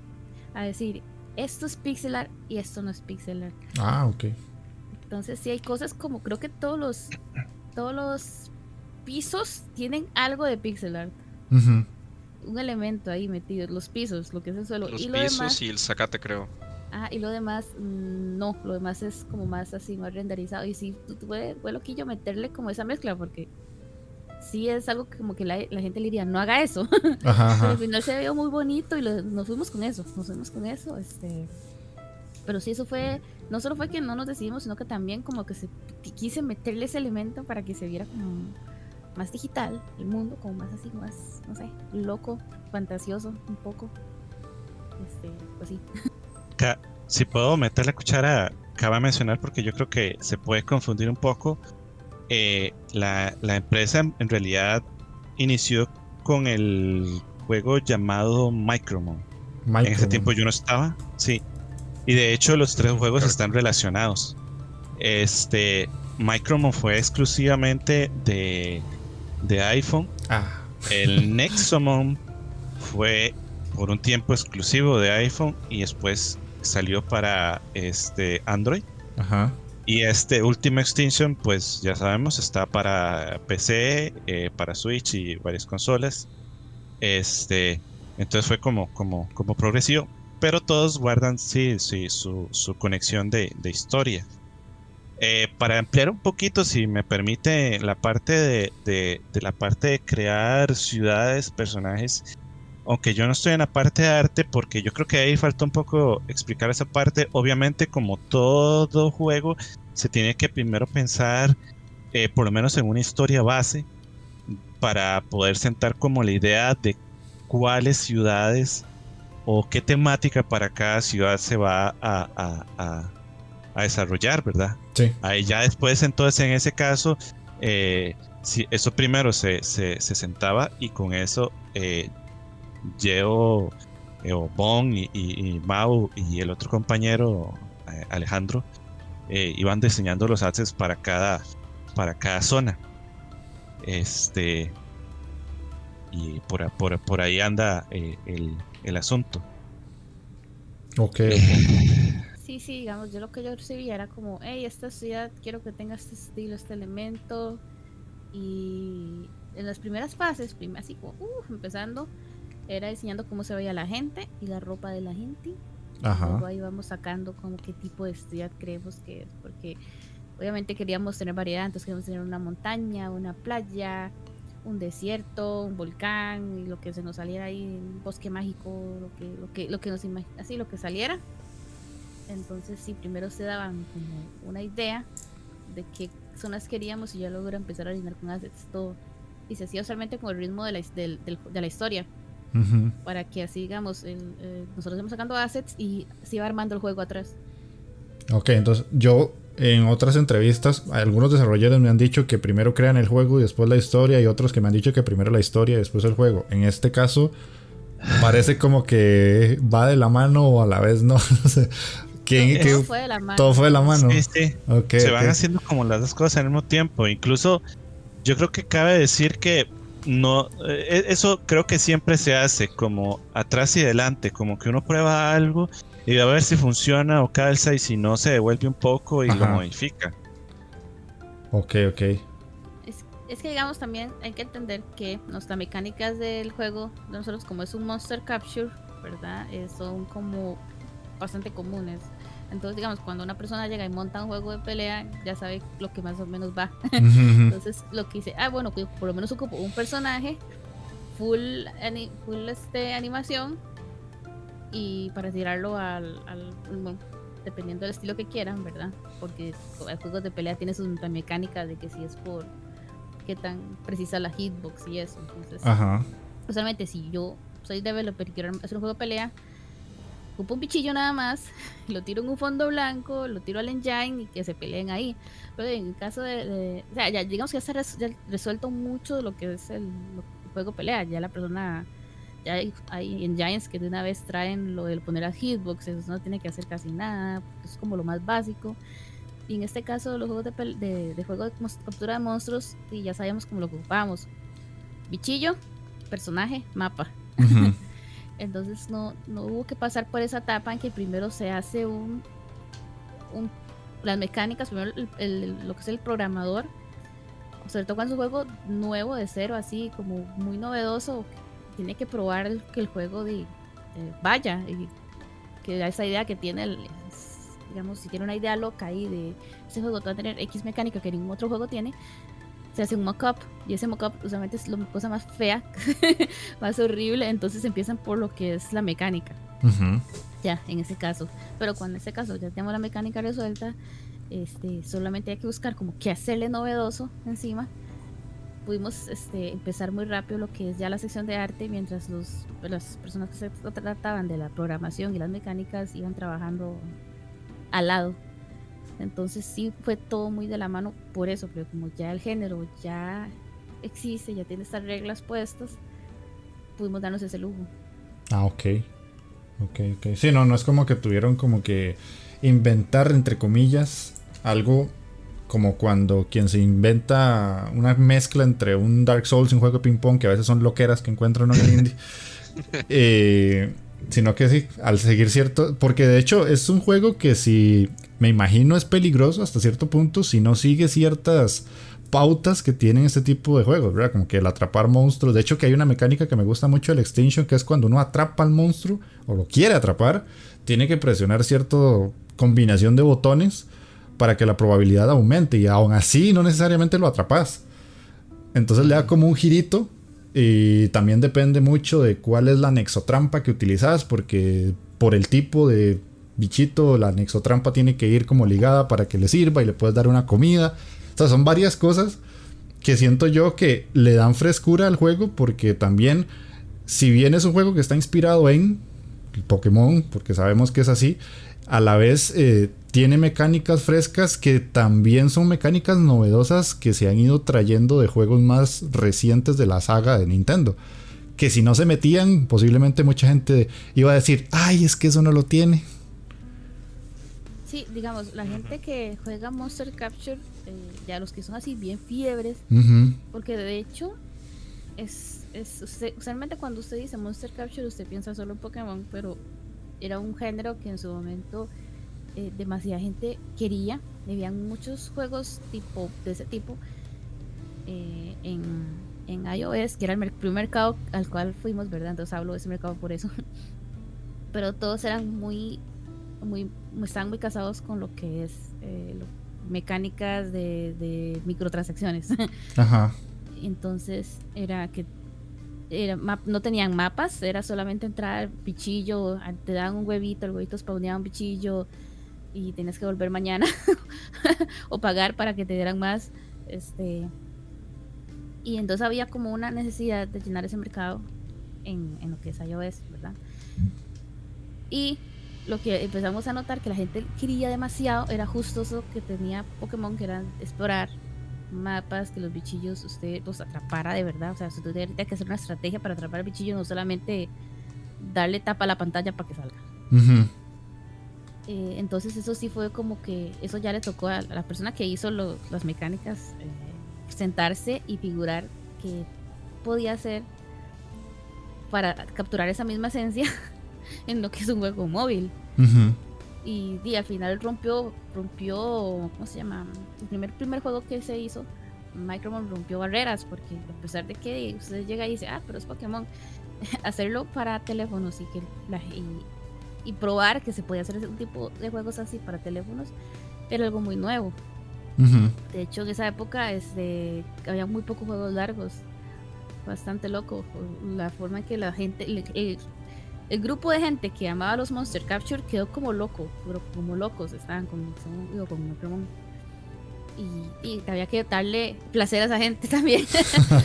a decir, esto es pixel art y esto no es pixel art. Ah, ok. Entonces sí hay cosas como, creo que todos los, todos los pisos tienen algo de pixel art. Un elemento ahí metido, los pisos, lo que es el suelo. Los y pisos y el zacate creo. Ah, y lo demás, mm, no, lo demás es como más así, más renderizado. Y sí, fue, fue loquillo meterle como esa mezcla, porque sí es algo que como que la, gente le diría, no haga eso. (laughs) Pero al final se vio muy bonito y nos fuimos con eso, nos fuimos con eso. este Pero sí, eso fue, no solo fue que no nos decidimos, sino que también como que se quise meterle ese elemento para que se viera como más digital el mundo, como más así, más, no sé, loco, fantasioso un poco. Este, pues sí. (laughs) si puedo meter la cuchara, cabe mencionar porque yo creo que se puede confundir un poco. Eh, la, empresa en realidad inició con el juego llamado Micromon. En ese tiempo yo no estaba, sí. Y de hecho los tres juegos están relacionados. Este Micromon fue exclusivamente de, de iPhone. Ah. El (laughs) Nexomon fue por un tiempo exclusivo de iPhone y después salió para este Android. Ajá. Y este Ultimate Extinction, pues ya sabemos, está para PC, eh, para Switch y varias consolas. Este, entonces fue como, como, como progresivo. Pero todos guardan sí, sí, su, conexión de, historia. Eh, para ampliar un poquito, si me permite, la parte de, de, la parte de crear ciudades, personajes aunque yo no estoy en la parte de arte, porque yo creo que ahí falta un poco explicar esa parte. Obviamente, como todo juego, se tiene que primero pensar, eh, por lo menos en una historia base, para poder sentar como la idea de cuáles ciudades o qué temática para cada ciudad se va a, desarrollar, ¿verdad? Sí. Ahí ya después, entonces, en ese caso, eh, si eso primero se, se, sentaba y con eso eh, Geo, eh, Bon y, Mau y el otro compañero eh, Alejandro eh, iban diseñando los assets para cada para cada zona. Este y por, por, ahí anda el, el, asunto. Ok. Sí, sí, digamos, yo lo que yo recibía era como, hey, esta ciudad quiero que tenga este estilo, este elemento. Y en las primeras fases, así como, empezando, era diseñando cómo se veía la gente y la ropa de la gente. Ajá. Luego ahí vamos sacando como qué tipo de ciudad creemos que es, porque obviamente queríamos tener variedad, entonces queríamos tener una montaña, una playa, un desierto, un volcán y lo que se nos saliera ahí, un bosque mágico, lo que, lo que, lo que nos así lo que saliera. Entonces sí, primero se daban como una idea de qué zonas queríamos y ya luego era empezar a alinear con assets todo. Y se hacía usualmente con el ritmo de la, de la historia para que así, digamos, eh, nosotros estamos sacando assets y se va armando el juego atrás. Ok, entonces yo en otras entrevistas, algunos desarrolladores me han dicho que primero crean el juego y después la historia, y otros que me han dicho que primero la historia y después el juego. En este caso, parece como que va de la mano o a la vez no. (laughs) todo, fue de la mano. Todo fue de la mano. Sí, sí. Se van haciendo como las dos cosas al mismo tiempo. Incluso yo creo que cabe decir que no, eh, eso creo que siempre se hace como atrás y adelante, como que uno prueba algo y a ver si funciona o calza y si no se devuelve un poco y lo modifica. Ok, ok. es que digamos también hay que entender que nuestras mecánicas del juego, nosotros como es un Monster Capture, ¿verdad? Eh, son como bastante comunes. Entonces, digamos, cuando una persona llega y monta un juego de pelea, ya sabe lo que más o menos va. (laughs) Entonces, lo que dice, ah, bueno, por lo menos ocupo un personaje full, full este, animación y para tirarlo al, al, dependiendo del estilo que quieran, ¿verdad? Porque el juego de pelea tiene sus mecánicas de que si es por qué tan precisa la hitbox y eso. Entonces, Ajá. Usualmente si yo soy developer y quiero hacer un juego de pelea, ocupo un pichillo nada más, (laughs) lo tiro en un fondo blanco, lo tiro al engine y que se peleen ahí. Pero en el caso de, o sea, ya digamos que ya se ha resuelto mucho lo que es el, juego pelea, ya la persona ya hay, hay, engines que de una vez traen lo de poner a hitboxes, no tiene que hacer casi nada, es como lo más básico. Y en este caso, los juegos de, de, de juego de captura de monstruos, y ya sabemos cómo lo ocupamos. Bichillo, personaje, mapa. (laughs) Entonces no, no hubo que pasar por esa etapa en que primero se hace un, un las mecánicas, primero el, lo que es el programador, sobre todo cuando es un juego nuevo de cero, así como muy novedoso, tiene que probar que el juego de, vaya y que esa idea que tiene el, digamos, si tiene una idea loca ahí de ese juego va a tener X mecánica que ningún otro juego tiene, se hace un mock-up y ese mock-up usualmente es la cosa más fea, (laughs) más horrible, entonces empiezan por lo que es la mecánica. Ya, en ese caso. Pero cuando en ese caso ya tenemos la mecánica resuelta, este, solamente hay que buscar como qué hacerle novedoso encima. Pudimos este, empezar muy rápido lo que es ya la sección de arte, mientras los, las personas que se trataban de la programación y las mecánicas iban trabajando al lado. Entonces sí fue todo muy de la mano por eso, pero como ya el género ya existe, ya tiene estas reglas puestas, pudimos darnos ese lujo. Ah, ok. Ok, ok. Sí, no, no es como que tuvieron como que inventar, entre comillas, algo como cuando quien se inventa una mezcla entre un Dark Souls y un juego de ping pong, que a veces son loqueras que encuentran en el indie. (laughs) Eh, Sino que sí, al seguir cierto. Porque de hecho es un juego que si me imagino es peligroso hasta cierto punto si no sigue ciertas pautas que tienen este tipo de juegos, ¿verdad? Como que el atrapar monstruos. De hecho, que hay una mecánica que me gusta mucho del Extinction, que es cuando uno atrapa al monstruo o lo quiere atrapar, tiene que presionar cierta combinación de botones para que la probabilidad aumente y aún así no necesariamente lo atrapas. Entonces le da como un girito y también depende mucho de cuál es la nexotrampa que utilizas, porque por el tipo de bichito, la nexotrampa tiene que ir como ligada para que le sirva y le puedes dar una comida. O sea, son varias cosas que siento yo que le dan frescura al juego, porque también, si bien es un juego que está inspirado en Pokémon, porque sabemos que es así, a la vez eh, tiene mecánicas frescas que también son mecánicas novedosas que se han ido trayendo de juegos más recientes de la saga de Nintendo. Que si no se metían, posiblemente mucha gente iba a decir, ay, es que eso no lo tiene. Sí, digamos, la gente que juega Monster Capture, eh, ya los que son así bien fiebres, porque de hecho, es, es usualmente cuando usted dice Monster Capture, usted piensa solo en Pokémon, pero era un género que en su momento eh, demasiada gente quería. Habían muchos juegos tipo de ese tipo eh, en, en, iOS, que era el primer mercado al cual fuimos, ¿verdad? Entonces hablo de ese mercado por eso. (laughs) Pero todos eran muy, muy, estaban muy casados con lo que es eh, mecánicas de, de microtransacciones. (laughs) Ajá. Entonces era que no tenían mapas, era solamente entrar, bichillo, te daban un huevito, el huevito spawneaba un bichillo y tienes que volver mañana (laughs) o pagar para que te dieran más. Este, y entonces había como una necesidad de llenar ese mercado en, lo que es iOS, ¿verdad? Y lo que empezamos a notar que la gente quería demasiado era justo eso que tenía Pokémon, que era explorar mapas, que los bichillos usted los atrapara de verdad. O sea, usted tendría que hacer una estrategia para atrapar al bichillo, no solamente darle tapa a la pantalla para que salga. Eh, entonces eso sí fue como que eso ya le tocó a, la persona que hizo las mecánicas eh, sentarse y figurar que podía hacer para capturar esa misma esencia (laughs) en lo que es un juego móvil. Y, al final rompió, rompió, ¿cómo se llama? El primer, primer juego que se hizo Micromon rompió barreras, porque a pesar de que usted llega y dice, ah, pero es Pokémon, (laughs) hacerlo para teléfonos y que y, probar que se puede hacer ese tipo de juegos así para teléfonos era algo muy nuevo. De hecho, en esa época este, había muy pocos juegos largos. Bastante loco. La forma en que la gente. El, el, grupo de gente que amaba los Monster Capture quedó como loco. Como locos estaban con, digo, con Pokémon y, y, había que darle placer a esa gente (laughs) también.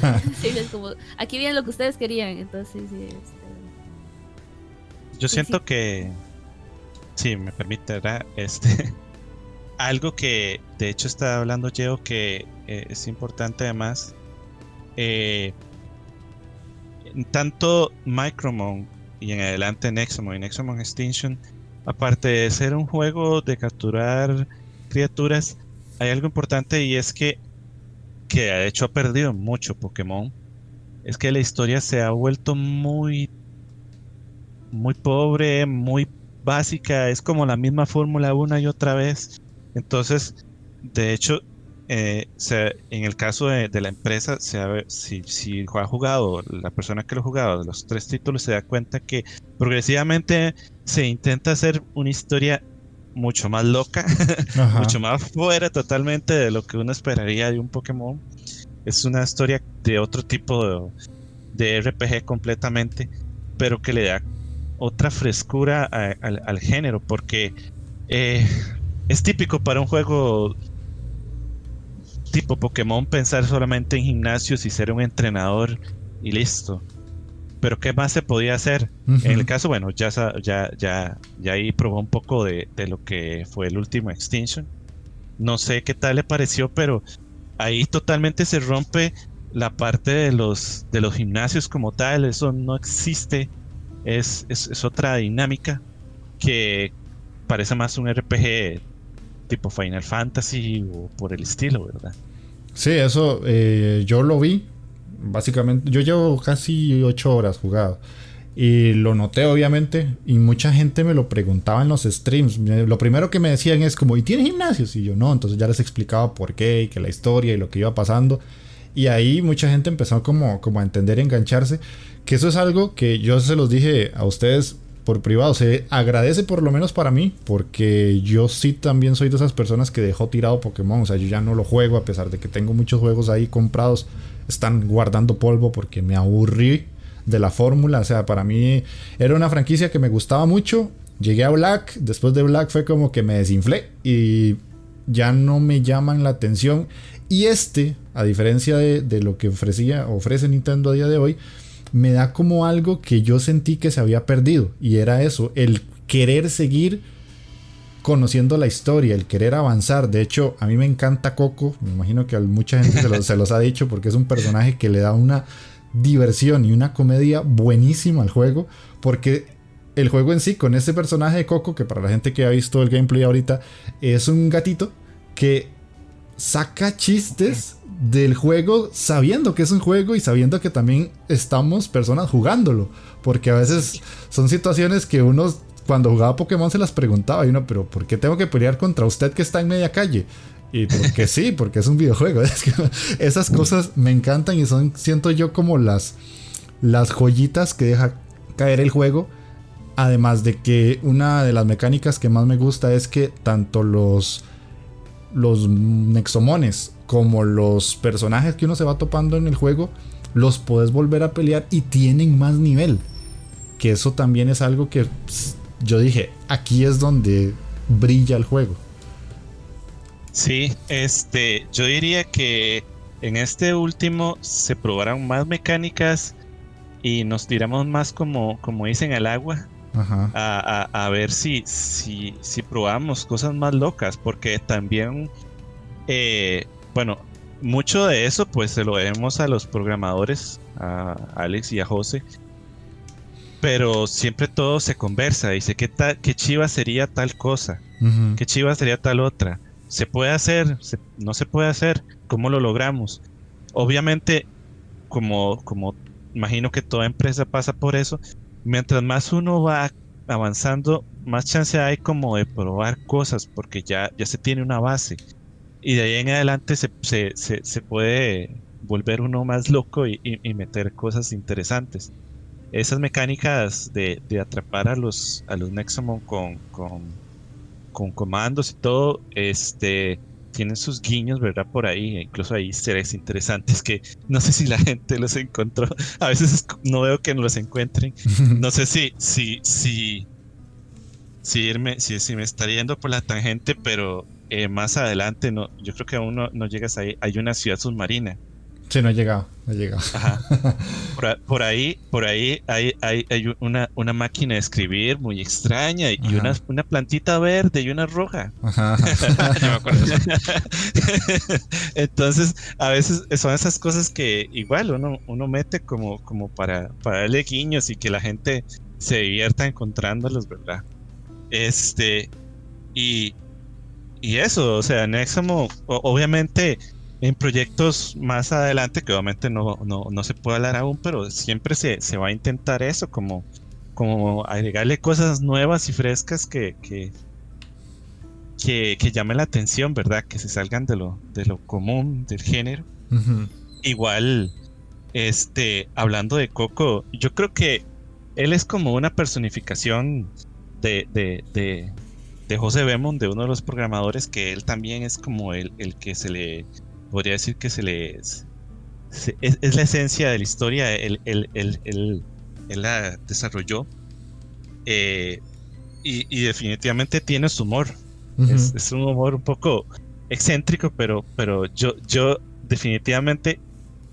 (laughs) como, aquí viene lo que ustedes querían. Entonces, sí, este, Yo siento que, si me permite, Este, (laughs) algo que de hecho está hablando Geo que eh, es importante además. Eh, tanto Micromon y en adelante Nexomon y Nexomon Extinction, aparte de ser un juego de capturar criaturas, hay algo importante y es que, que de hecho ha perdido mucho Pokémon. Es que la historia se ha vuelto muy, muy pobre, muy básica. Es como la misma fórmula una y otra vez. Entonces, de hecho, eh, en el caso de, la empresa, se si, si ha jugado, la persona que lo ha jugado de los tres títulos se da cuenta que progresivamente se intenta hacer una historia mucho más loca, (laughs) mucho más fuera totalmente de lo que uno esperaría de un Pokémon. Es una historia de otro tipo de, RPG completamente, pero que le da otra frescura al género, porque eh, es típico para un juego tipo Pokémon pensar solamente en gimnasios y ser un entrenador y listo pero ¿qué más se podía hacer? En el caso, bueno, ya, ya, ya, ya ahí probó un poco de, lo que fue el último Extinction. No sé qué tal le pareció, pero ahí totalmente se rompe la parte de los, de los gimnasios como tal, eso no existe, es, es, otra dinámica que parece más un RPG tipo Final Fantasy o por el estilo, ¿verdad? Sí, eso eh, yo lo vi, básicamente, yo llevo casi 8 horas jugado. Y lo noté obviamente y mucha gente me lo preguntaba en los streams. Lo primero que me decían es como, ¿y tiene gimnasios? Y yo no, entonces ya les explicaba por qué y que la historia y lo que iba pasando. Y ahí mucha gente empezó como, como a entender y engancharse. Que eso es algo que yo se los dije a ustedes por privado. Se agradece por lo menos para mí, porque yo sí también soy de esas personas que dejó tirado Pokémon. O sea, yo ya no lo juego a pesar de que tengo muchos juegos ahí comprados están guardando polvo porque me aburrí de la fórmula. O sea, para mí era una franquicia que me gustaba mucho. Llegué a Black, después de Black fue como que me desinflé y ya no me llaman la atención. Y este, a diferencia de, de lo que ofrecía, ofrece Nintendo a día de hoy, me da como algo que yo sentí que se había perdido. Y era eso, el querer seguir conociendo la historia, el querer avanzar. De hecho, a mí me encanta Coco. Me imagino que a mucha gente se, los ha dicho porque es un personaje que le da una diversión y una comedia buenísima al juego. Porque el juego en sí, con este personaje de Coco, que para la gente que ha visto el gameplay ahorita, es un gatito que saca chistes del juego sabiendo que es un juego y sabiendo que también estamos personas jugándolo. Porque a veces son situaciones que uno cuando jugaba Pokémon se las preguntaba y uno, pero ¿por qué tengo que pelear contra usted que está en media calle? Y porque sí, porque es un videojuego. (laughs) esas cosas me encantan y son, siento yo, como las, las joyitas que deja caer el juego. Además de que una de las mecánicas que más me gusta es que tanto los, los Nexomones como los personajes que uno se va topando en el juego, los puedes volver a pelear y tienen más nivel. Que eso también es algo que yo dije, aquí es donde brilla el juego. Sí, este, yo diría que en este último se probaron más mecánicas y nos tiramos más como, como dicen al agua. A, ver si, si, si probamos cosas más locas, porque también, eh, bueno, mucho de eso pues se lo debemos a los programadores, a Alex y a José, pero siempre todo se conversa. Dice, ¿qué, qué chiva sería tal cosa? ¿Qué chiva sería tal otra? ¿Se puede hacer? ¿No se puede hacer? ¿Cómo lo logramos? Obviamente, como, como imagino que toda empresa pasa por eso, mientras más uno va avanzando, más chance hay como de probar cosas, porque ya, ya se tiene una base. y de ahí en adelante se, se, se, puede volver uno más loco y, y, meter cosas interesantes. Esas mecánicas de, de, atrapar a los, a los con, con, con comandos y todo, este, tienen sus guiños, ¿verdad? Por ahí, incluso hay seres interesantes que no sé si la gente los encontró. A veces no veo que no los encuentren. (laughs) No sé si, si, si, si, irme, si, si me estaría yendo por la tangente, pero eh, más adelante, no, yo creo que aún no, no llegas ahí. Hay una ciudad submarina Sí, no ha llegado, no ha llegado. (laughs) Por, ahí, por ahí hay, hay, hay una, una, máquina de escribir muy extraña y una, una, plantita verde y una roja. Ajá. (laughs) (laughs) Entonces, a veces son esas cosas que igual uno, uno mete como, como para, para darle guiños y que la gente se divierta encontrándolos, ¿verdad? Este, y, y eso, o sea, Nexamo, obviamente en proyectos más adelante, que obviamente no, no, se puede hablar aún, pero siempre se, se, va a intentar eso, como, como agregarle cosas nuevas y frescas que, que, que, llamen la atención, ¿verdad? Que se salgan de lo, de lo común del género. Igual, este, hablando de Coco, yo creo que él es como una personificación de, de, de, de José Bemond, de uno de los programadores, que él también es como el, el que se le podría decir que se le es, la esencia de la historia, él, la desarrolló eh, y, definitivamente tiene su humor. es, un humor un poco excéntrico, pero, pero yo, yo definitivamente,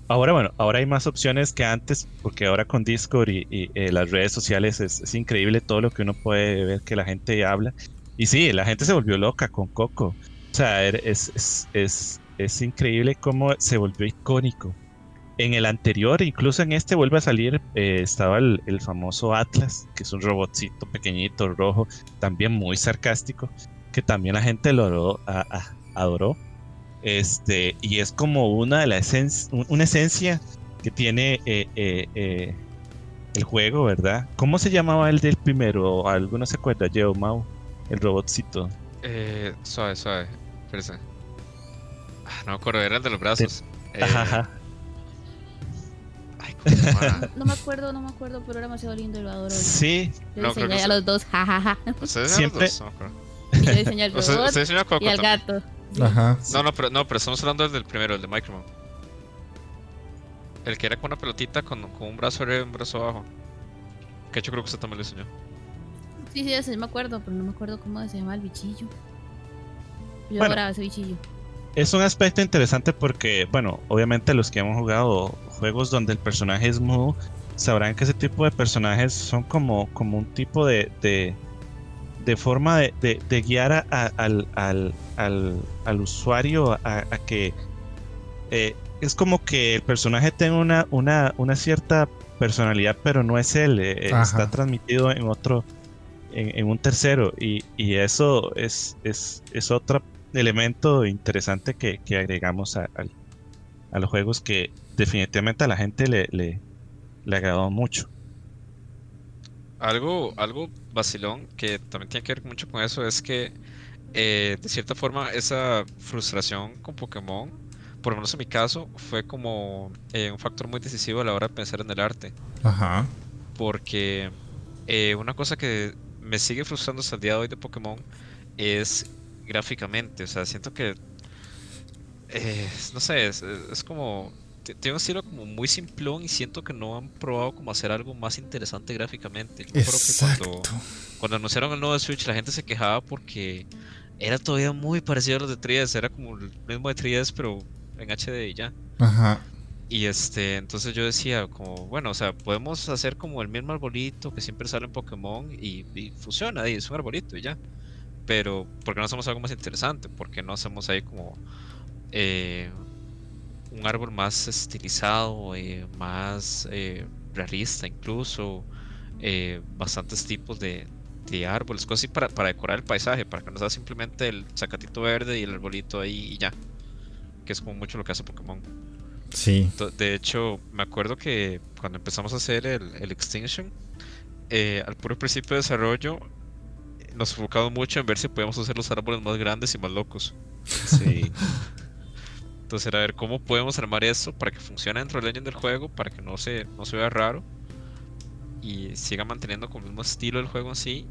ahora bueno, ahora hay más opciones que antes, porque ahora con Discord y, eh, las redes sociales es, increíble todo lo que uno puede ver que la gente habla. Y sí, la gente se volvió loca con Coco. O sea, er, es, es es increíble cómo se volvió icónico. En el anterior, incluso en este vuelve a salir, eh, estaba el, famoso Atlas, que es un robotcito pequeñito, rojo, también muy sarcástico, que también la gente lo adoró. Este, y es como una de la esencia, una esencia que tiene eh, eh, el juego, ¿verdad? ¿Cómo se llamaba el del primero? ¿Alguno se acuerda? Yeo Mau, el robotcito. Eh, suave, suave. Ah, no me acuerdo, era el de los brazos. Eh, ay, (laughs) no, me acuerdo, no me acuerdo, pero era demasiado lindo lo adoro. Sí. Yo no, diseñé a los dos, jajaja. ¿Ustedes Siempre. Los dos? No, yo diseñé al (laughs) robot o y al gato. Ajá. No, no, pero, no, pero estamos hablando del primero, el de Micromon. El que era con una pelotita con, con un brazo arriba y un brazo abajo. Que yo creo que usted también lo diseñó. Sí, sí, ese me acuerdo, pero no me acuerdo cómo se llama el bichillo. Yo bueno, adoraba ese bichillo es un aspecto interesante porque, bueno, obviamente los que hemos jugado juegos donde el personaje es mudo, sabrán que ese tipo de personajes son como, como un tipo de, de, forma de, guiar al, al, usuario a, que eh, es como que el personaje tenga una, una, una cierta personalidad, pero no es él, eh, está transmitido en otro, en, un tercero, y, y eso es, es, es otra elemento interesante que, agregamos a, los juegos que definitivamente a la gente le, le, le agradó mucho. Algo, algo vacilón que también tiene que ver mucho con eso es que eh, de cierta forma esa frustración con Pokémon, por lo menos en mi caso, fue como eh, un factor muy decisivo a la hora de pensar en el arte. Ajá. Porque eh, una cosa que me sigue frustrando hasta el día de hoy de Pokémon es gráficamente. O sea, siento que. Eh, no sé, es, como. Tiene un estilo como muy simplón y siento que no han probado como hacer algo más interesante gráficamente. Yo creo que cuando, cuando anunciaron el nuevo Switch la gente se quejaba porque era todavía muy parecido a los de 3 era como el mismo de 3 pero en HD y ya. Ajá. Y este, entonces yo decía, como, bueno, o sea, podemos hacer como el mismo arbolito que siempre sale en Pokémon y, y funciona, y es un arbolito y ya pero ¿por qué no hacemos algo más interesante? ¿Por qué no hacemos ahí como eh, un árbol más estilizado, eh, más eh, realista incluso, bastantes tipos de, árboles, cosas así para, para, decorar el paisaje, para que no sea simplemente el sacatito verde y el arbolito ahí y ya, que es como mucho lo que hace Pokémon. Sí. De hecho, me acuerdo que cuando empezamos a hacer el, el Extinction, al puro principio de desarrollo, nos enfocamos mucho en ver si podíamos hacer los árboles más grandes y más locos. Sí. (laughs) Entonces era ver cómo podemos armar eso para que funcione dentro del engine del juego, para que no se, no se vea raro y siga manteniendo con el mismo estilo del juego en sí,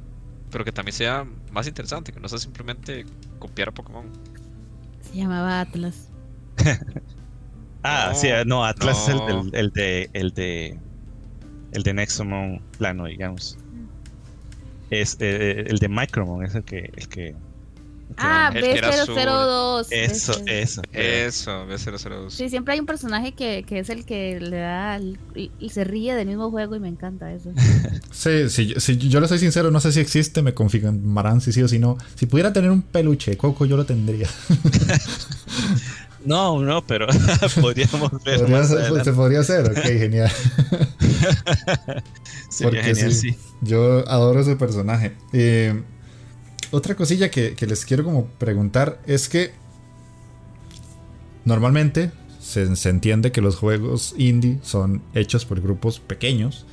pero que también sea más interesante, que no sea simplemente copiar a Pokémon. Se llamaba Atlas. (laughs) ah, No, sí, no, Atlas es el, del- el de el de el de Nexomon plano, digamos. Es eh, el de Micromon, es el que el que, Ah, El que era B002. eso, eso. Eso, B002. Sí, siempre hay un personaje que, que es el que le da el- y, y se ríe del mismo juego y me encanta eso. (laughs) Sí, si, yo- si yo le soy sincero, no sé si existe, me confirmarán si sí o si no. Si pudiera tener un peluche Coco, yo lo tendría. (laughs) No, no, pero (laughs) podríamos ver Podría más ser- se podría hacer, ok, genial. (laughs) Sería porque genial, sí. sí. Yo adoro ese personaje. Eh, otra cosilla que, que les quiero como preguntar es que normalmente se, se entiende que los juegos indie son hechos por grupos pequeños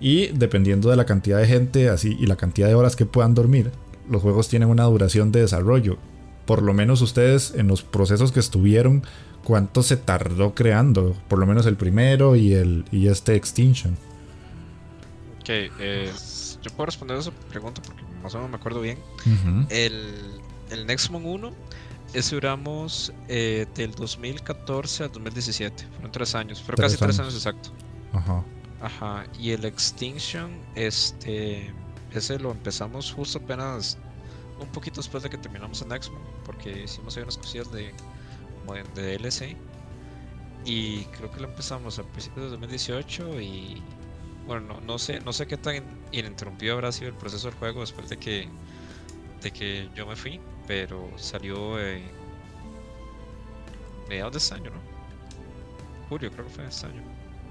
y dependiendo de la cantidad de gente así y la cantidad de horas que puedan dormir, los juegos tienen una duración de desarrollo. Por lo menos ustedes en los procesos que estuvieron, ¿cuánto se tardó creando? Por lo menos el primero y el y este Extinction. Ok, eh, yo puedo responder esa pregunta porque más o menos me acuerdo bien. El, el Nextmon 1, ese duramos eh, del 2014 al 2017. Fueron tres años, Tres casi tres años. exacto. Ajá. Ajá, y el Extinction, este, ese lo empezamos justo apenas un poquito después de que terminamos en Nextmon, porque hicimos ahí unas cosillas de, como de, DLC. Y creo que lo empezamos a principios de 2018 y bueno, no, no sé, no sé qué tan ininterrumpido habrá sido el proceso del juego después de que, de que yo me fui, pero salió eh, mediados de este año, ¿no? Julio creo que fue este año.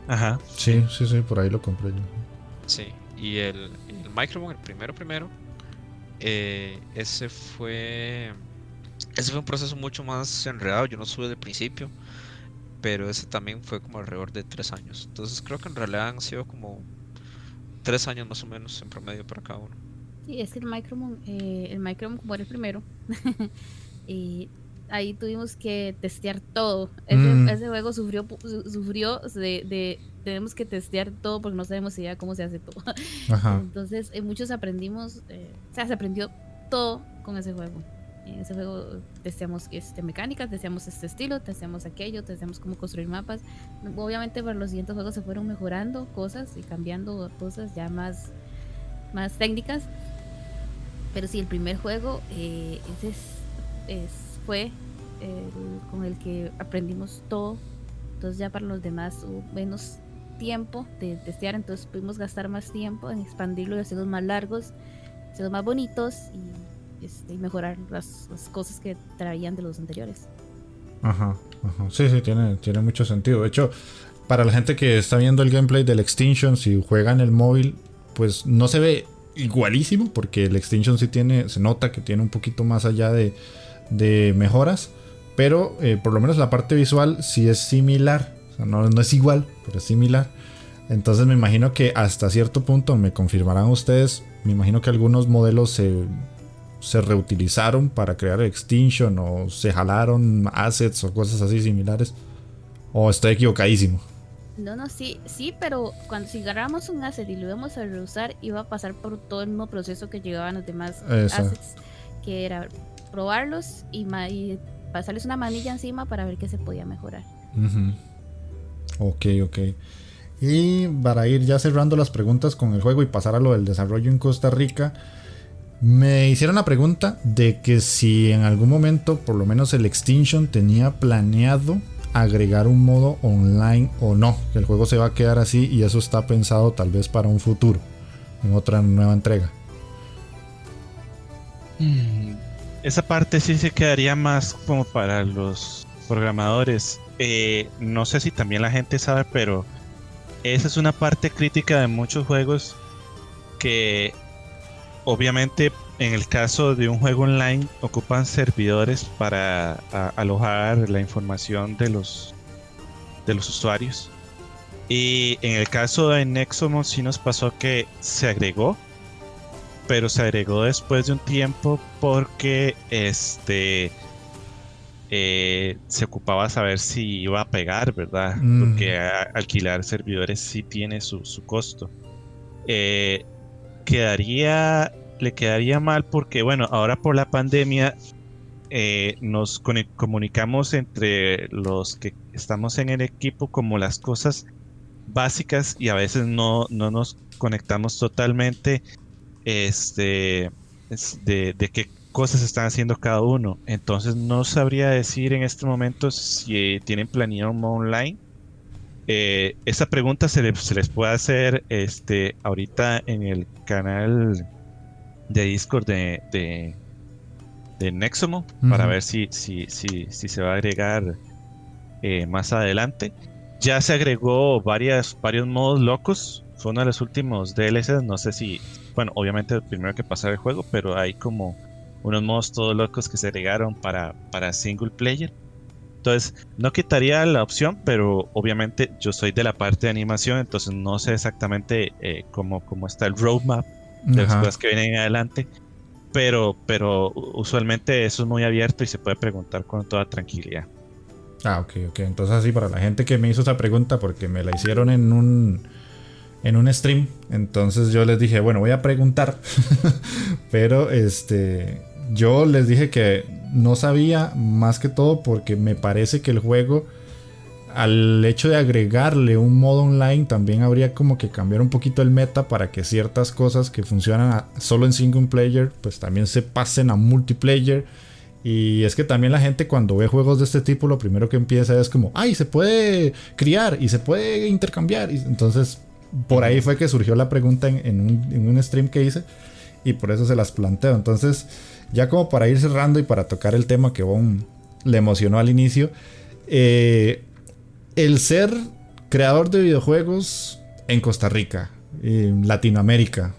Ajá. Sí, sí, sí, por ahí lo compré yo. Sí, y el, el Micromon, el primero primero, eh, ese fue ese fue un proceso mucho más enredado, yo no sube del principio, pero ese también fue como alrededor de tres años. Entonces creo que en realidad han sido como tres años más o menos en promedio para cada uno. Sí, es que el Micromon, eh, el Micromon como era el primero, (laughs) y ahí tuvimos que testear todo. Ese, Mm. ese juego sufrió, su- sufrió de, de- tenemos que testear todo porque no sabemos ya cómo se hace todo. Ajá. Entonces, eh, muchos aprendimos, eh, o sea, se aprendió todo con ese juego. En ese juego testeamos este, mecánicas, testeamos este estilo, testeamos aquello, testeamos cómo construir mapas. Obviamente para los siguientes juegos se fueron mejorando cosas y cambiando cosas ya más, más técnicas. Pero sí, el primer juego eh, ese es, es- fue el con el que aprendimos todo. Entonces ya para los demás hubo menos tiempo de testear, entonces pudimos gastar más tiempo en expandirlo y hacerlos más largos, hacerlos más bonitos y, este, y mejorar las, cosas que traían de los anteriores. Ajá, ajá. Sí, sí, tiene, tiene mucho sentido. De hecho, para la gente que está viendo el gameplay del Extinction, si juega en el móvil, pues no se ve igualísimo, porque el Extinction sí tiene, se nota que tiene un poquito más allá de, de mejoras, pero eh, por lo menos la parte visual sí es similar. O sea, no, no es igual, pero es similar. Entonces me imagino que hasta cierto punto, me confirmarán ustedes, me imagino que algunos modelos se, se reutilizaron para crear Extinction o se jalaron assets o cosas así similares. O estoy equivocadísimo. No, no, sí, sí, pero cuando si agarramos un asset y lo íbamos a reusar, iba a pasar por todo el mismo proceso que llevaban los demás Eso. assets, que era probarlos y, pasarles una manilla encima para ver qué se podía mejorar. Ujú. Ok, ok. Y para ir ya cerrando las preguntas con el juego y pasar a lo del desarrollo en Costa Rica, me hicieron la pregunta de que si en algún momento, por lo menos el Extinction, tenía planeado agregar un modo online o no, que el juego se va a quedar así y eso está pensado tal vez para un futuro, en otra nueva entrega. Mm, Esa parte sí se quedaría más como para los programadores. Eh, no sé si también la gente sabe, pero esa es una parte crítica de muchos juegos que obviamente en el caso de un juego online ocupan servidores para a- alojar la información de los de los usuarios. Y en el caso de Nexomon sí nos pasó que se agregó, pero se agregó después de un tiempo porque este eh, se ocupaba saber si iba a pegar, ¿verdad? Mm. Porque alquilar servidores sí tiene su, costo. Eh, quedaría, le quedaría mal porque, bueno, ahora por la pandemia eh, nos comunicamos entre los que estamos en el equipo como las cosas básicas y a veces no, no nos conectamos totalmente este, de, de qué cosas están haciendo cada uno. Entonces no sabría decir en este momento si tienen planeado online. Eh, esa pregunta se, les puede hacer este, ahorita en el canal de Discord de, de, de Nexomo para ver si, si, si, si, se va a agregar eh, más adelante. Ya se agregó varias, varios modos locos. Fue uno de los últimos DLCs. No sé si, bueno, obviamente primero que pasar el juego, pero hay como unos modos todos locos que se agregaron para, para single player. Entonces, no quitaría la opción, pero obviamente yo soy de la parte de animación, entonces no sé exactamente eh, cómo, cómo, está el roadmap de las cosas que vienen adelante. Pero, pero usualmente eso es muy abierto y se puede preguntar con toda tranquilidad. Ah, ok, ok. Entonces así para la gente que me hizo esa pregunta, porque me la hicieron en un en un stream. Entonces yo les dije, bueno, voy a preguntar. (laughs) Pero este yo les dije que no sabía más que todo porque me parece que el juego, al hecho de agregarle un modo online, también habría como que cambiar un poquito el meta para que ciertas cosas que funcionan solo en single player, pues también se pasen a multiplayer. Y es que también la gente cuando ve juegos de este tipo, lo primero que empieza es como, ay, se puede criar y se puede intercambiar. Y entonces, por ahí fue que surgió la pregunta en, un, en un stream que hice y por eso se las planteo. Entonces, ya como para ir cerrando y para tocar el tema que Bon le emocionó al inicio, eh, el ser creador de videojuegos en Costa Rica, en Latinoamérica,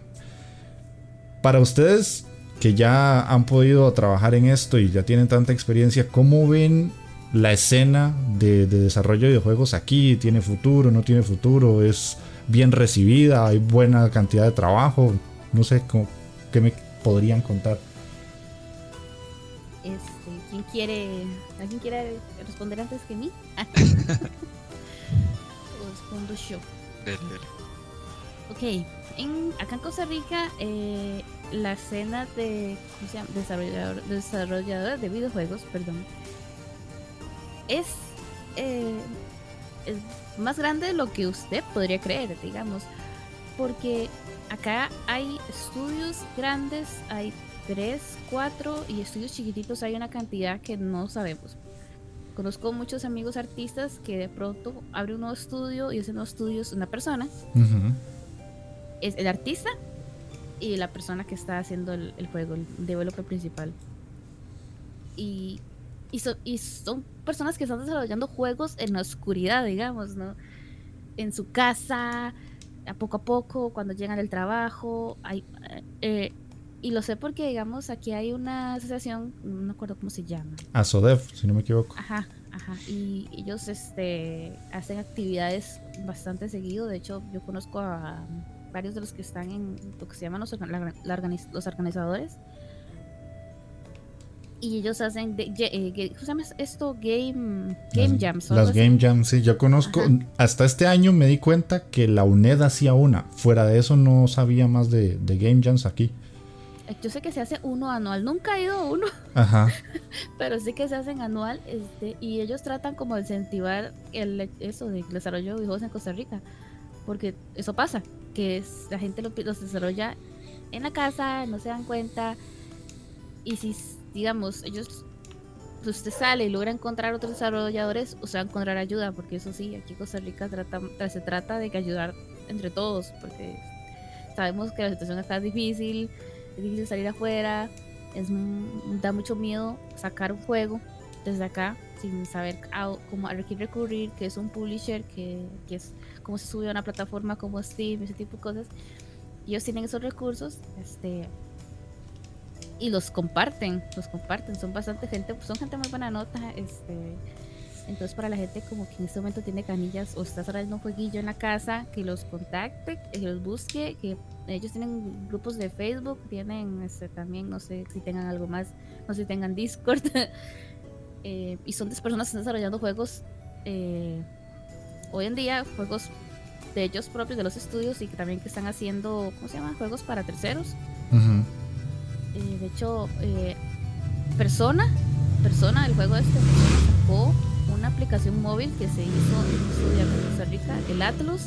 para ustedes que ya han podido trabajar en esto y ya tienen tanta experiencia, ¿cómo ven la escena de, desarrollo de videojuegos aquí? ¿Tiene futuro? ¿No tiene futuro? ¿Es bien recibida? ¿Hay buena cantidad de trabajo? No sé, ¿qué me podrían contar? ¿Quién quiere, ¿Alguien quiere responder antes que mí? (laughs) Respondo yo. Ok, en, acá en Costa Rica, eh, la escena de ¿cómo se llama? Desarrollador, desarrolladores de videojuegos, perdón, es, eh, es más grande de lo que usted podría creer, digamos, porque acá hay estudios grandes, hay 3, 4 y estudios chiquititos hay una cantidad que no sabemos. Conozco muchos amigos artistas que de pronto abre un nuevo estudio y ese nuevo estudio es una persona. Es el artista y la persona que está haciendo el, juego, el developer principal. Y, y, y, son personas que están desarrollando juegos en la oscuridad, digamos, ¿no? En su casa, a poco a poco, cuando llegan del trabajo. Hay, eh, y lo sé porque, digamos, aquí hay una asociación, no me acuerdo cómo se llama. ASODEF, si no me equivoco. Ajá, ajá. Y ellos este, hacen actividades bastante seguido. De hecho, yo conozco a varios de los que están en lo que se llaman los, los organizadores. Y ellos hacen, de, eh, ¿cómo se llama esto? Game, game Jams. Las Game Jams, sí, yo conozco. Hasta este año me di cuenta que la UNED hacía una. Fuera de eso no sabía más de, de Game Jams aquí. Yo sé que se hace uno anual, nunca he ido a uno, (laughs) Ajá. pero sí que se hacen anual este, y ellos tratan como de incentivar el, eso de desarrollo de videojuegos en Costa Rica, porque eso pasa, que es, la gente los desarrolla en la casa, no se dan cuenta y si, digamos, ellos pues, usted sale y logra encontrar otros desarrolladores, o sea, encontrar ayuda, porque eso sí, aquí en Costa Rica trata, se trata de que ayudar entre todos, porque sabemos que la situación acá es difícil, es difícil salir afuera, es, da mucho miedo sacar un juego desde acá sin saber a, cómo, a qué recurrir, que es un publisher, que, que es como se sube a una plataforma como Steam, ese tipo de cosas. ellos tienen esos recursos este, y los comparten, los comparten, son bastante gente, son gente muy buena nota. Este, entonces para la gente como que en este momento tiene canillas o está haciendo un jueguillo en la casa, que los contacte, que los busque, que ellos tienen grupos de Facebook, tienen este, también, no sé si tengan algo más, no sé si tengan Discord. (laughs) eh, y son de personas que están desarrollando juegos eh, hoy en día, juegos de ellos propios, de los estudios, y que también que están haciendo, ¿cómo se llama? Juegos para terceros. Eh, de hecho, Persona, Persona, el juego este, sacó una aplicación móvil que se hizo en un estudio de Costa Rica, el Atlus,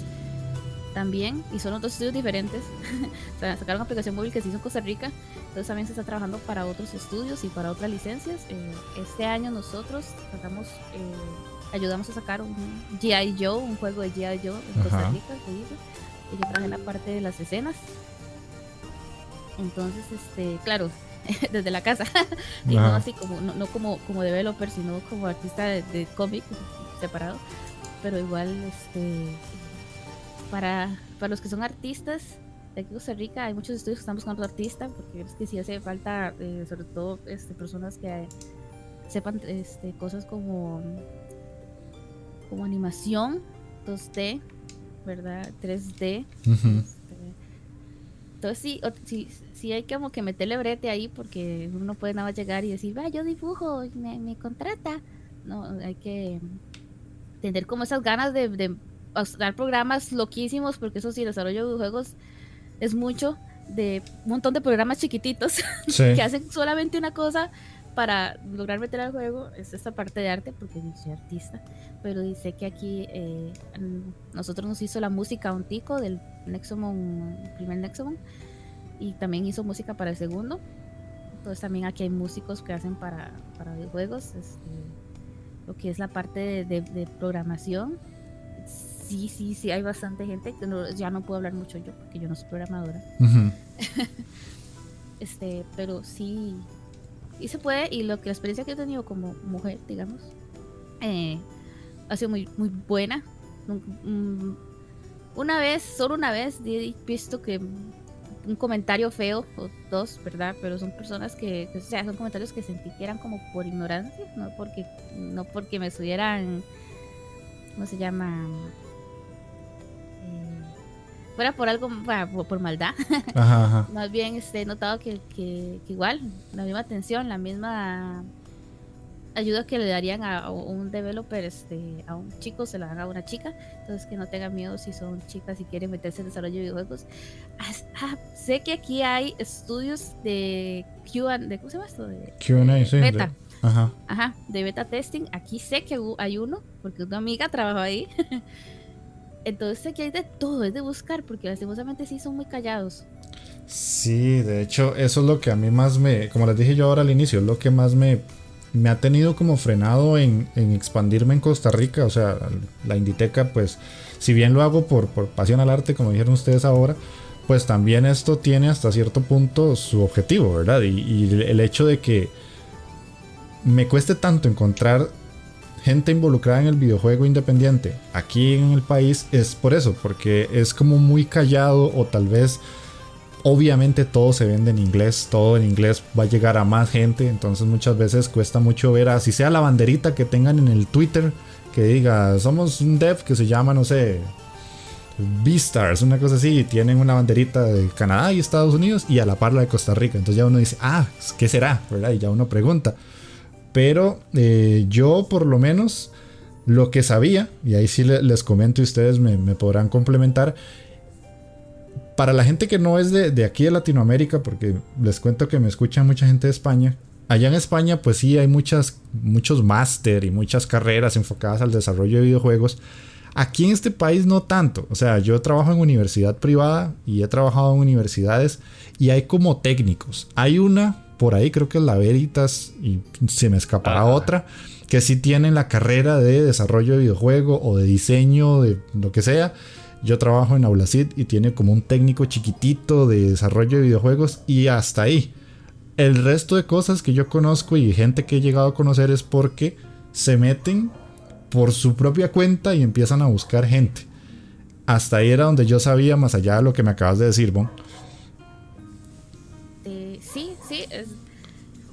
también, y son otros estudios diferentes. (laughs) o sea, sacaron una aplicación móvil que se hizo en Costa Rica, entonces también se está trabajando para otros estudios y para otras licencias. Eh, este año nosotros sacamos, eh, ayudamos a sacar un G.I. Joe, un juego de G.I. Joe en Costa Rica que hizo, y yo traje la parte de las escenas. Entonces, este, claro, (laughs) desde la casa, (laughs) y no así como, no, como, como developer, sino como artista de, de cómic separado, pero igual, este para, para los que son artistas de aquí Costa Rica, hay muchos estudios que están buscando artistas, porque es que sí hace falta, eh, sobre todo este, personas que sepan este, cosas como, como animación 2D, ¿verdad? 3D. Este, entonces sí, sí, sí, hay como que meterle brete ahí porque uno puede nada más llegar y decir, va, yo dibujo, me, me contrata. No, hay que tener como esas ganas de dar programas loquísimos, porque eso sí, el desarrollo de juegos es mucho, de un montón de programas chiquititos (laughs) que hacen solamente una cosa para lograr meter al juego. Es esta parte de arte, porque soy artista, pero dice que aquí eh, nosotros nos hizo la música un tico del Nexomon, primer Nexomon, y también hizo música para el segundo. Entonces también aquí hay músicos que hacen para, para videojuegos, este, lo que es la parte de, de programación sí, sí, sí, hay bastante gente. Que ya no puedo hablar mucho yo porque yo no soy programadora. (laughs) este, pero sí, sí se puede. Y lo que la experiencia que he tenido como mujer, digamos, eh, ha sido muy, muy buena. Mm, una vez, solo una vez, he visto que un comentario feo o dos, ¿verdad? Pero son personas que, o sea, son comentarios que sentí que eran como por ignorancia, no porque, no porque me estuvieran, ¿cómo se llama? fuera por algo, por, maldad. (laughs) Más bien este, he notado que, que, igual, la misma atención, la misma ayuda que le darían a, un developer, este, a un chico, se la dan a una chica. Entonces que no tengan miedo si son chicas y quieren meterse en desarrollo de videojuegos. Ah, sé que aquí hay estudios de Q de ¿cómo se llama esto? De, Q&A, sí. Beta. ajá. Ajá, de beta testing. Aquí sé que hay uno, porque una amiga trabaja ahí. (laughs) Entonces aquí hay de todo, es de buscar, porque lastimosamente sí son muy callados. Sí, de hecho, eso es lo que a mí más me, como les dije yo ahora al inicio, es lo que más me, me ha tenido como frenado en, expandirme en Costa Rica. O sea, la Inditeca, pues, si bien lo hago por, por pasión al arte, como dijeron ustedes ahora, pues también esto tiene hasta cierto punto su objetivo, ¿verdad? Y el hecho de que me cueste tanto encontrar gente involucrada en el videojuego independiente aquí en el país es por eso, porque es como muy callado o tal vez obviamente todo se vende en inglés, todo en inglés va a llegar a más gente, entonces muchas veces cuesta mucho ver así sea la banderita que tengan en el Twitter que diga, somos un dev que se llama, no sé, Beastars, una cosa así, tienen una banderita de Canadá y Estados Unidos y a la par la de Costa Rica, entonces ya uno dice, ah, ¿qué será? ¿verdad? Y ya uno pregunta. Pero eh, yo por lo menos lo que sabía, y ahí sí les comento y ustedes me, podrán complementar, para la gente que no es de, aquí de Latinoamérica, porque les cuento que me escucha mucha gente de España, allá en España pues sí hay muchas, muchos máster y muchas carreras enfocadas al desarrollo de videojuegos. Aquí en este país no tanto, o sea, yo trabajo en universidad privada y he trabajado en universidades y hay como técnicos. Hay una por ahí, creo que es la Veritas y se me escapará otra, que sí tienen la carrera de desarrollo de videojuego o de diseño, de lo que sea. Yo trabajo en Aulacid y tiene como un técnico chiquitito de desarrollo de videojuegos y hasta ahí. El resto de cosas que yo conozco y gente que he llegado a conocer es porque se meten por su propia cuenta y empiezan a buscar gente. Hasta ahí era donde yo sabía, más allá de lo que me acabas de decir, Bon.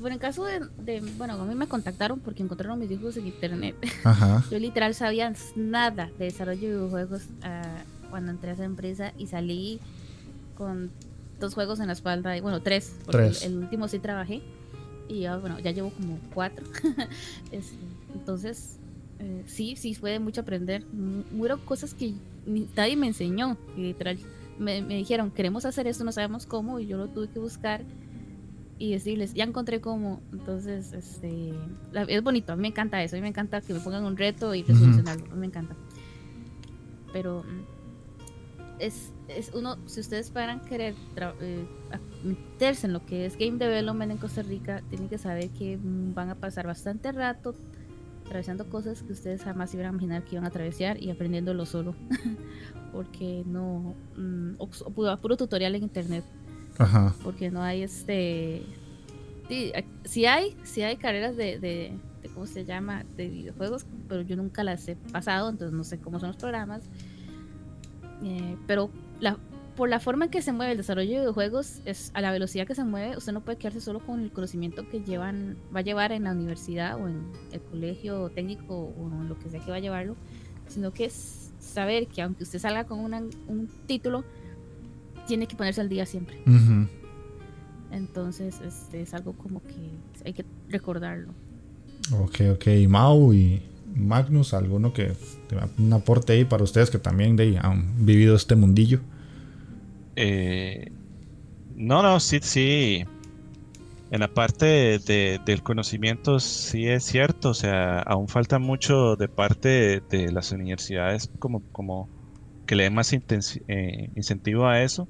bueno, en caso de, bueno, a mí me contactaron porque encontraron mis dibujos en internet. (laughs) Yo literal sabía nada de desarrollo de videojuegos ah, cuando entré a esa empresa y salí con dos juegos en la espalda, bueno, tres, porque El, último sí trabajé. y ya, bueno, ya llevo como cuatro. (laughs) Este, entonces, eh, sí, sí, fue de mucho aprender. Hubo cosas que nadie me enseñó, literal. Me, me, dijeron, queremos hacer esto, no sabemos cómo, y yo lo tuve que buscar y decirles, ya encontré cómo. Entonces, este, es bonito, a mí me encanta eso, a mí me encanta que me pongan un reto y resolucionarlo, a mí me encanta. Pero mm, es, es uno, si ustedes van querer eh, meterse en lo que es game development en Costa Rica, tienen que saber que van a pasar bastante rato atravesando cosas que ustedes jamás iban a imaginar que iban a atravesar y aprendiéndolo solo. (laughs) Porque no. Mm, o, puro tutorial en internet. Ajá. Porque no hay este. Sí, hay, sí hay carreras de, de, ¿cómo se llama? De videojuegos, pero yo nunca las he pasado, entonces no sé cómo son los programas. Eh, pero la, por la forma en que se mueve el desarrollo de videojuegos, es a la velocidad que se mueve, usted no puede quedarse solo con el conocimiento que llevan, va a llevar en la universidad o en el colegio técnico o en lo que sea que va a llevarlo, sino que es saber que aunque usted salga con un título, tiene que ponerse al día siempre. Entonces, este es algo como que hay que recordarlo. Ok, ok. Mau y Magnus, alguno que un aporte ahí para ustedes que también han vivido este mundillo. Eh, no, no, sí, sí. En la parte de, del conocimiento sí es cierto, o sea, aún falta mucho de parte de, las universidades como, como que le den más eh, incentivo a eso.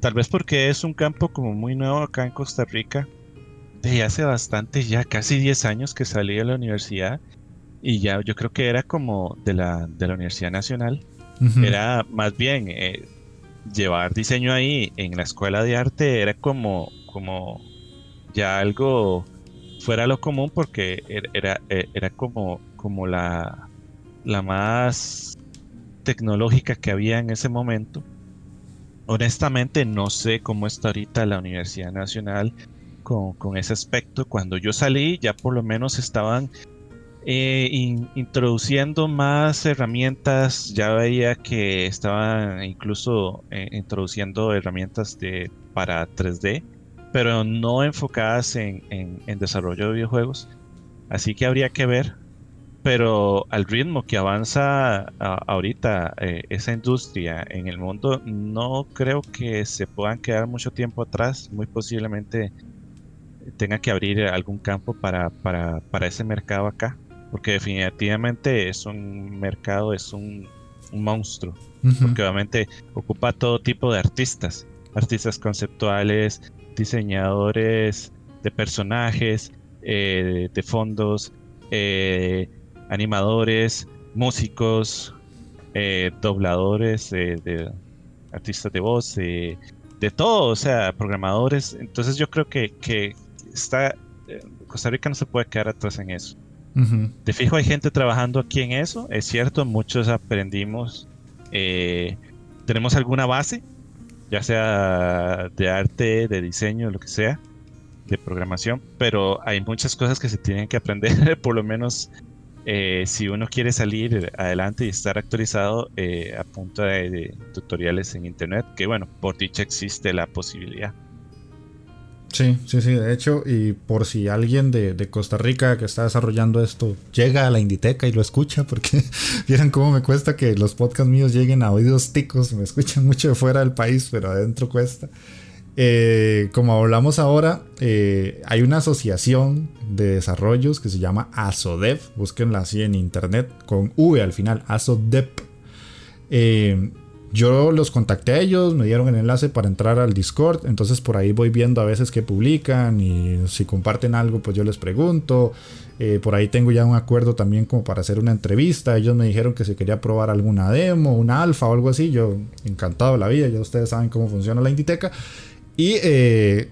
Tal vez porque es un campo como muy nuevo acá en Costa Rica. De hace bastante, ya casi 10 años que salí de la universidad y ya yo creo que era como de la, de la Universidad Nacional. Era más bien, eh, llevar diseño ahí en la escuela de arte era como, como ya algo fuera lo común porque er, era, e, era, como, como la, la más tecnológica que había en ese momento. Honestamente no sé cómo está ahorita la Universidad Nacional con, con ese aspecto. Cuando yo salí ya por lo menos estaban eh, introduciendo más herramientas, ya veía que estaban incluso eh, introduciendo herramientas de, para 3D, pero no enfocadas en, desarrollo de videojuegos. Así que habría que ver, pero al ritmo que avanza ahorita eh, esa industria en el mundo, no creo que se puedan quedar mucho tiempo atrás, muy posiblemente tenga que abrir algún campo para, para ese mercado acá porque definitivamente es un mercado, es un, monstruo, porque obviamente ocupa todo tipo de artistas, artistas conceptuales, diseñadores de personajes, eh, de fondos, eh, animadores, músicos, eh, dobladores, de artistas de voz, de todo, o sea, programadores. Entonces yo creo que, que está, Costa Rica no se puede quedar atrás en eso. De fijo hay gente trabajando aquí en eso, es cierto, muchos aprendimos, eh, tenemos alguna base, ya sea de arte, de diseño, lo que sea, de programación, pero hay muchas cosas que se tienen que aprender, (laughs) por lo menos eh, si uno quiere salir adelante y estar actualizado eh, a punta de, tutoriales en internet, que bueno, por dicha existe la posibilidad. Sí, sí, sí, de hecho, y por si alguien de, Costa Rica que está desarrollando esto llega a la Inditeca y lo escucha, porque (laughs) vieran cómo me cuesta que los podcasts míos lleguen a oídos ticos, me escuchan (laughs) mucho de fuera del país, pero adentro cuesta. Eh, como hablamos ahora, eh, hay una asociación de desarrollos que se llama ASODEP, búsquenla así en internet, con V al final, ASODEP. Eh, yo los contacté a ellos, me dieron el enlace para entrar al Discord, entonces por ahí voy viendo a veces que publican y si comparten algo pues yo les pregunto. Eh, por ahí tengo ya un acuerdo también como para hacer una entrevista. Ellos me dijeron que se quería probar alguna demo, una alfa o algo así. Yo encantado de la vida, ya ustedes saben cómo funciona la Inditeca. Y eh,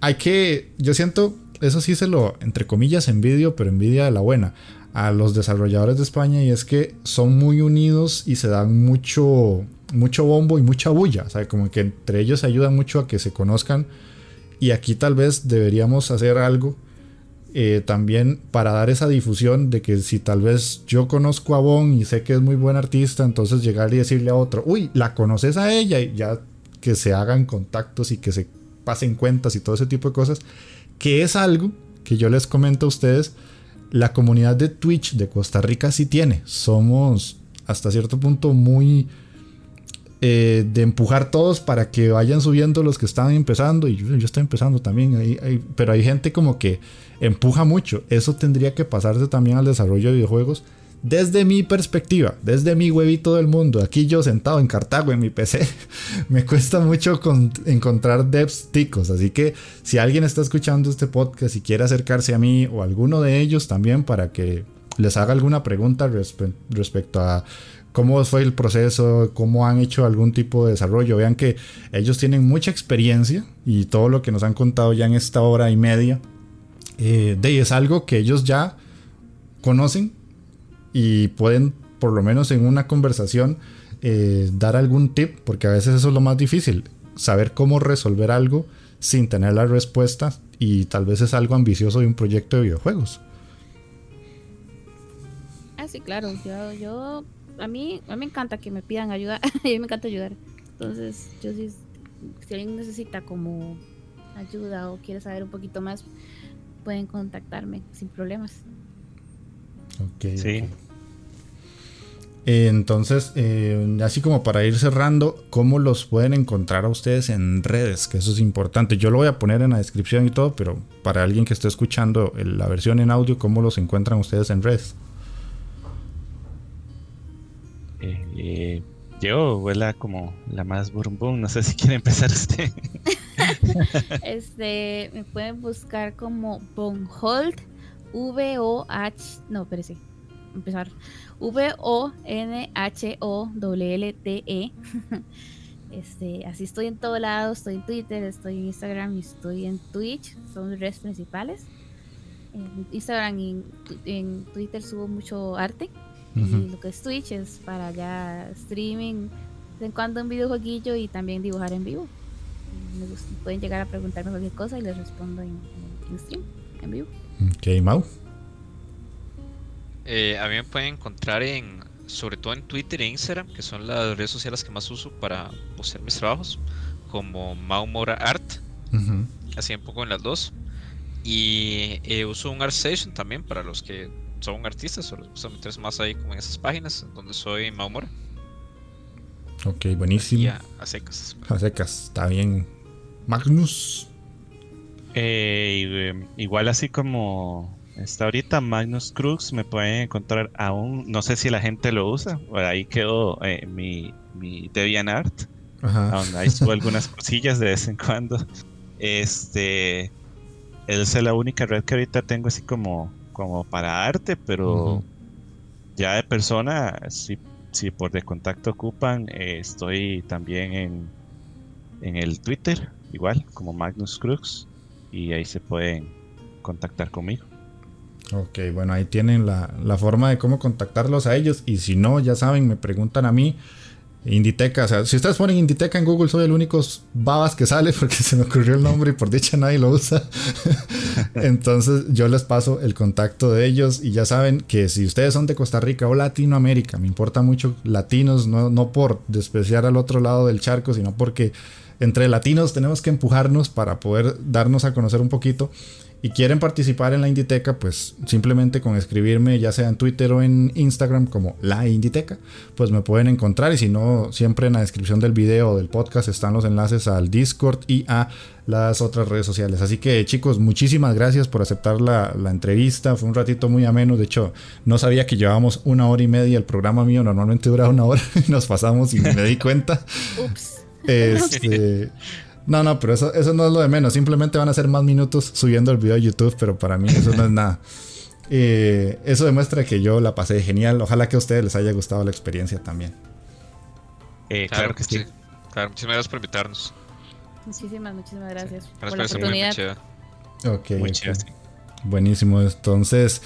hay que, yo siento, eso sí se lo, entre comillas, envidio, pero envidia de la buena a los desarrolladores de España y es que son muy unidos y se dan mucho mucho bombo y mucha bulla. O sea, como que entre ellos ayuda mucho a que se conozcan. Y aquí tal vez deberíamos hacer algo eh, también para dar esa difusión de que si tal vez yo conozco a Bon y sé que es muy buen artista, entonces llegar y decirle a otro, uy, la conoces a ella y ya que se hagan contactos y que se pasen cuentas y todo ese tipo de cosas que es algo que yo les comento a ustedes, la comunidad de Twitch de Costa Rica sí tiene. Somos hasta cierto punto muy eh, de empujar todos para que vayan subiendo los que están empezando. Y yo, estoy empezando también, pero hay gente como que empuja mucho. Eso tendría que pasarse también al desarrollo de videojuegos desde mi perspectiva, desde mi huevito del mundo, aquí yo sentado en Cartago en mi PC, (laughs) me cuesta mucho encontrar devs ticos. Así que si alguien está escuchando este podcast y quiere acercarse a mí o a alguno de ellos también para que les haga alguna pregunta respecto a cómo fue el proceso, cómo han hecho algún tipo de desarrollo. Vean que ellos tienen mucha experiencia y todo lo que nos han contado ya en esta hora y media, eh, de es algo que ellos ya conocen y pueden, por lo menos en una conversación, eh, dar algún tip, porque a veces eso es lo más difícil, saber cómo resolver algo sin tener la respuesta y tal vez es algo ambicioso de un proyecto de videojuegos. Ah, sí, claro, yo, yo a mí, a mí me encanta que me pidan ayuda, (laughs) a mí me encanta ayudar. Entonces, yo sí, si alguien necesita como ayuda o quiere saber un poquito más, pueden contactarme sin problemas. Ok. Sí. Entonces, eh, así como para ir cerrando, ¿cómo los pueden encontrar a ustedes en redes? Que eso es importante. Yo lo voy a poner en la descripción y todo, pero para alguien que esté escuchando la versión en audio, ¿cómo los encuentran ustedes en redes? Eh, yo, vuela como la más burum No sé si quiere empezar usted. (laughs) este, me pueden buscar como Bonhold V-O-H. No, sí Empezar. V-O-N-H-O-W-L-T-E. (laughs) Este, así estoy en todo lado. Estoy en Twitter, estoy en Instagram y estoy en Twitch. Son mis redes principales. En Instagram y en, Twitter subo mucho arte. Y lo que es Twitch es para ya streaming, de en cuando un videojueguillo y también dibujar en vivo. pueden llegar a preguntarme cualquier cosa y les respondo en stream, en vivo. Ok, Mau. Eh, a mí me pueden encontrar en, sobre todo en Twitter e Instagram, que son las redes sociales que más uso para postear mis trabajos, como Mau Mora Art, así un poco en las dos. Y eh, uso un ArtStation también para los que son artistas o les gusta meterse más ahí como en esas páginas, donde soy Mau Mora. Ok, buenísimo. a, secas. A secas, está bien. Magnus. Eh, igual así como está ahorita Magnus Crux, me pueden encontrar aún, no sé si la gente lo usa, por ahí quedó eh, mi, mi DeviantArt, donde ahí subo (laughs) algunas cosillas de vez en cuando. Este, es la única red que ahorita tengo así como, como para arte, pero ya de persona, si, si por de contacto ocupan, eh, estoy también en, en el Twitter, igual, como Magnus Crux y ahí se pueden contactar conmigo. Ok, bueno, ahí tienen la, forma de cómo contactarlos a ellos. Y si no, ya saben, me preguntan a mí. Inditeca, o sea, si ustedes ponen Inditeca en Google, soy el único babas que sale (laughs) porque se me ocurrió el nombre y por dicha nadie lo usa. (laughs) Entonces yo les paso el contacto de ellos y ya saben que si ustedes son de Costa Rica o Latinoamérica, me importa mucho latinos, no, no por despreciar al otro lado del charco, sino porque entre latinos tenemos que empujarnos para poder darnos a conocer un poquito y quieren participar en la Inditeca, pues simplemente con escribirme ya sea en Twitter o en Instagram como la Inditeca, pues me pueden encontrar y si no, siempre en la descripción del video o del podcast están los enlaces al Discord y a las otras redes sociales. Así que chicos, muchísimas gracias por aceptar la, entrevista, fue un ratito muy ameno, de hecho no sabía que llevábamos una hora y media, el programa mío normalmente dura una hora (laughs) y nos pasamos y me di cuenta. Ups. Este, no, no, pero eso, eso no es lo de menos. Simplemente van a ser más minutos subiendo el video a YouTube, pero para mí eso no es nada. (laughs) Eh, eso demuestra que yo la pasé genial. Ojalá que a ustedes les haya gustado la experiencia también. Eh, claro, que sí. Claro, muchísimas gracias por invitarnos. Muchísimas, muchísimas gracias por la oportunidad. ok, buenísimo. Entonces,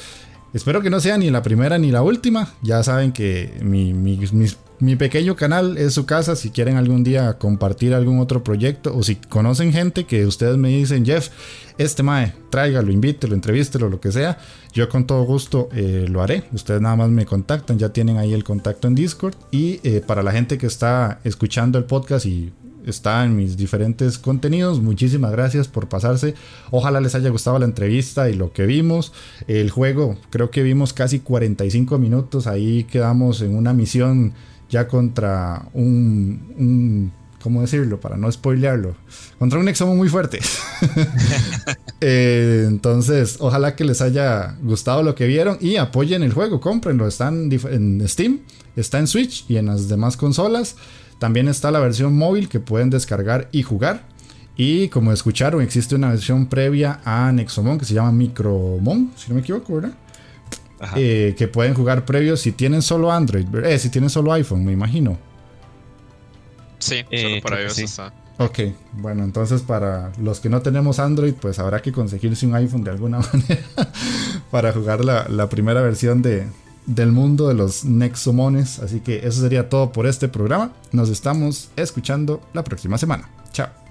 espero que no sea ni la primera ni la última. Ya saben que mi, mis mi pequeño canal es su casa si quieren algún día compartir algún otro proyecto o si conocen gente que ustedes me dicen, Jeff, este mae, tráigalo, invítelo, entrevístelo, lo que sea, yo con todo gusto eh, lo haré. Ustedes nada más me contactan, ya tienen ahí el contacto en Discord. Y eh, para la gente que está escuchando el podcast y está en mis diferentes contenidos. Muchísimas gracias por pasarse. Ojalá les haya gustado la entrevista y lo que vimos. El juego, creo que vimos casi 45 minutos. Ahí quedamos en una misión ya contra un, ¿cómo decirlo? Para no spoilearlo. Contra un examen muy fuerte. (laughs) Eh, entonces, ojalá que les haya gustado lo que vieron y apoyen el juego, cómprenlo. Está en Steam, está en Switch y en las demás consolas. También está la versión móvil que pueden descargar y jugar. Y como escucharon, existe una versión previa a Nexomon que se llama Micromon, si no me equivoco, ¿verdad? Eh, que pueden jugar previos si tienen solo Android, eh, si tienen solo iPhone, me imagino. Sí, solo eh, para ellos está. Ok, bueno, entonces para los que no tenemos Android, pues habrá que conseguirse un iPhone de alguna (laughs) manera para jugar la, la primera versión de, del mundo de los Nexomones. Así que eso sería todo por este programa. Nos estamos escuchando la próxima semana. Chao.